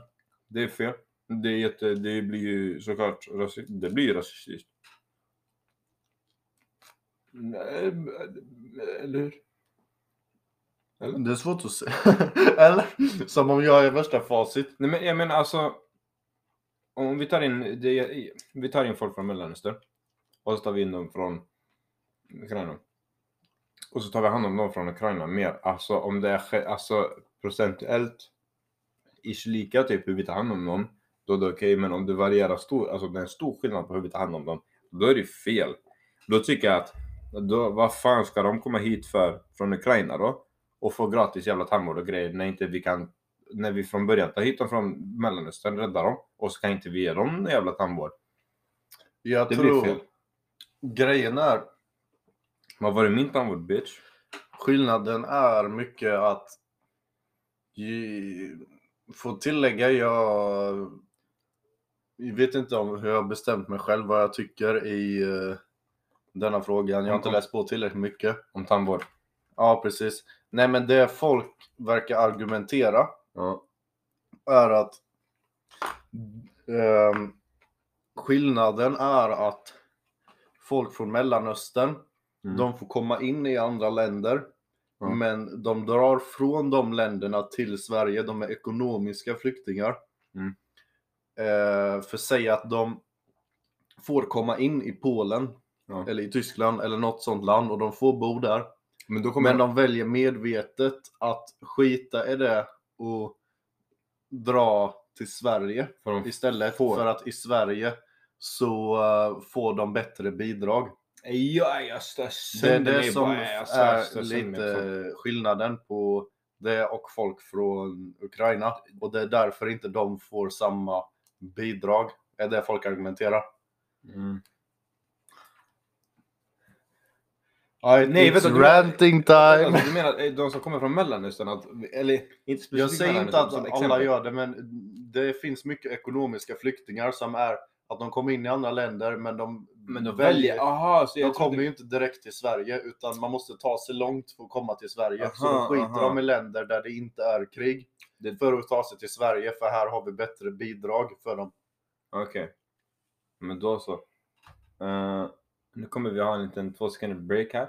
Det är fel. Det, är jätte, det blir ju såklart rasistiskt. Det blir rasistiskt. Nej, eller hur? Det är svårt att se. Eller? Som om jag är värsta facit. Nej men jag menar alltså. Om vi tar in, det, vi tar in folk från Mellanöstern. Och så tar vi in dem från Ukraina. Och så tar vi hand om dem från Ukraina mer. Alltså om det är alltså, procentuellt ish lika typ hur vi tar hand om dem. Då är det okej. Men om det varierar stor, alltså det är en stor skillnad på hur vi tar hand om dem. Då är det fel. Då tycker jag att då, vad fan ska de komma hit för från Ukraina då? Och få gratis jävla tandvård och grejer när inte vi kan när vi från början tar hit dem från Mellanöstern, räddar dem och så kan inte vi ge dem jävla tandvård. Jag Det blir tror fel. grejen är Vad var det min tandvård bitch? Skillnaden är mycket att ge- få tillägga, jag, jag vet inte om hur jag bestämt mig själv vad jag tycker i eh, denna frågan. Jag har inte läst på tillräckligt mycket. Om tandvård. Ja, precis. Nej, men det folk verkar argumentera Ja. är att ehm, skillnaden är att folk från Mellanöstern, Mm. de får komma in i andra länder, Ja. men de drar från de länderna till Sverige. De är ekonomiska flyktingar. Mm. Eh, för säg att de får komma in i Polen Ja. eller i Tyskland eller något sånt land och de får bo där. Men Men de väljer medvetet att skita i det och dra till Sverige för de istället får. för att i Sverige så eh, får de bättre bidrag. Ja, jag stör Det är sönder det som är sönder lite skillnaden på det och folk från Ukraina. Och det är därför inte de får samma bidrag. är det folk argumenterar. Mm. Nej, Nej, it's vänta, du- ranting time! Alltså, du menar eh, de som kommer från Mellanöstern? Att, eller inte specifikt Jag säger inte att alla exempel. gör det, men det finns mycket ekonomiska flyktingar som är att de kommer in i andra länder, men de, Men de väljer... Aha, så jag De trodde- kommer ju inte direkt till Sverige, utan man måste ta sig långt för att komma till Sverige. så Aha, då skiter aha. de i länder där det inte är krig Det- för att ta sig till Sverige, för här har vi bättre bidrag för dem. Okej. Men då så. Eh, nu kommer vi ha en liten två sekunder break här.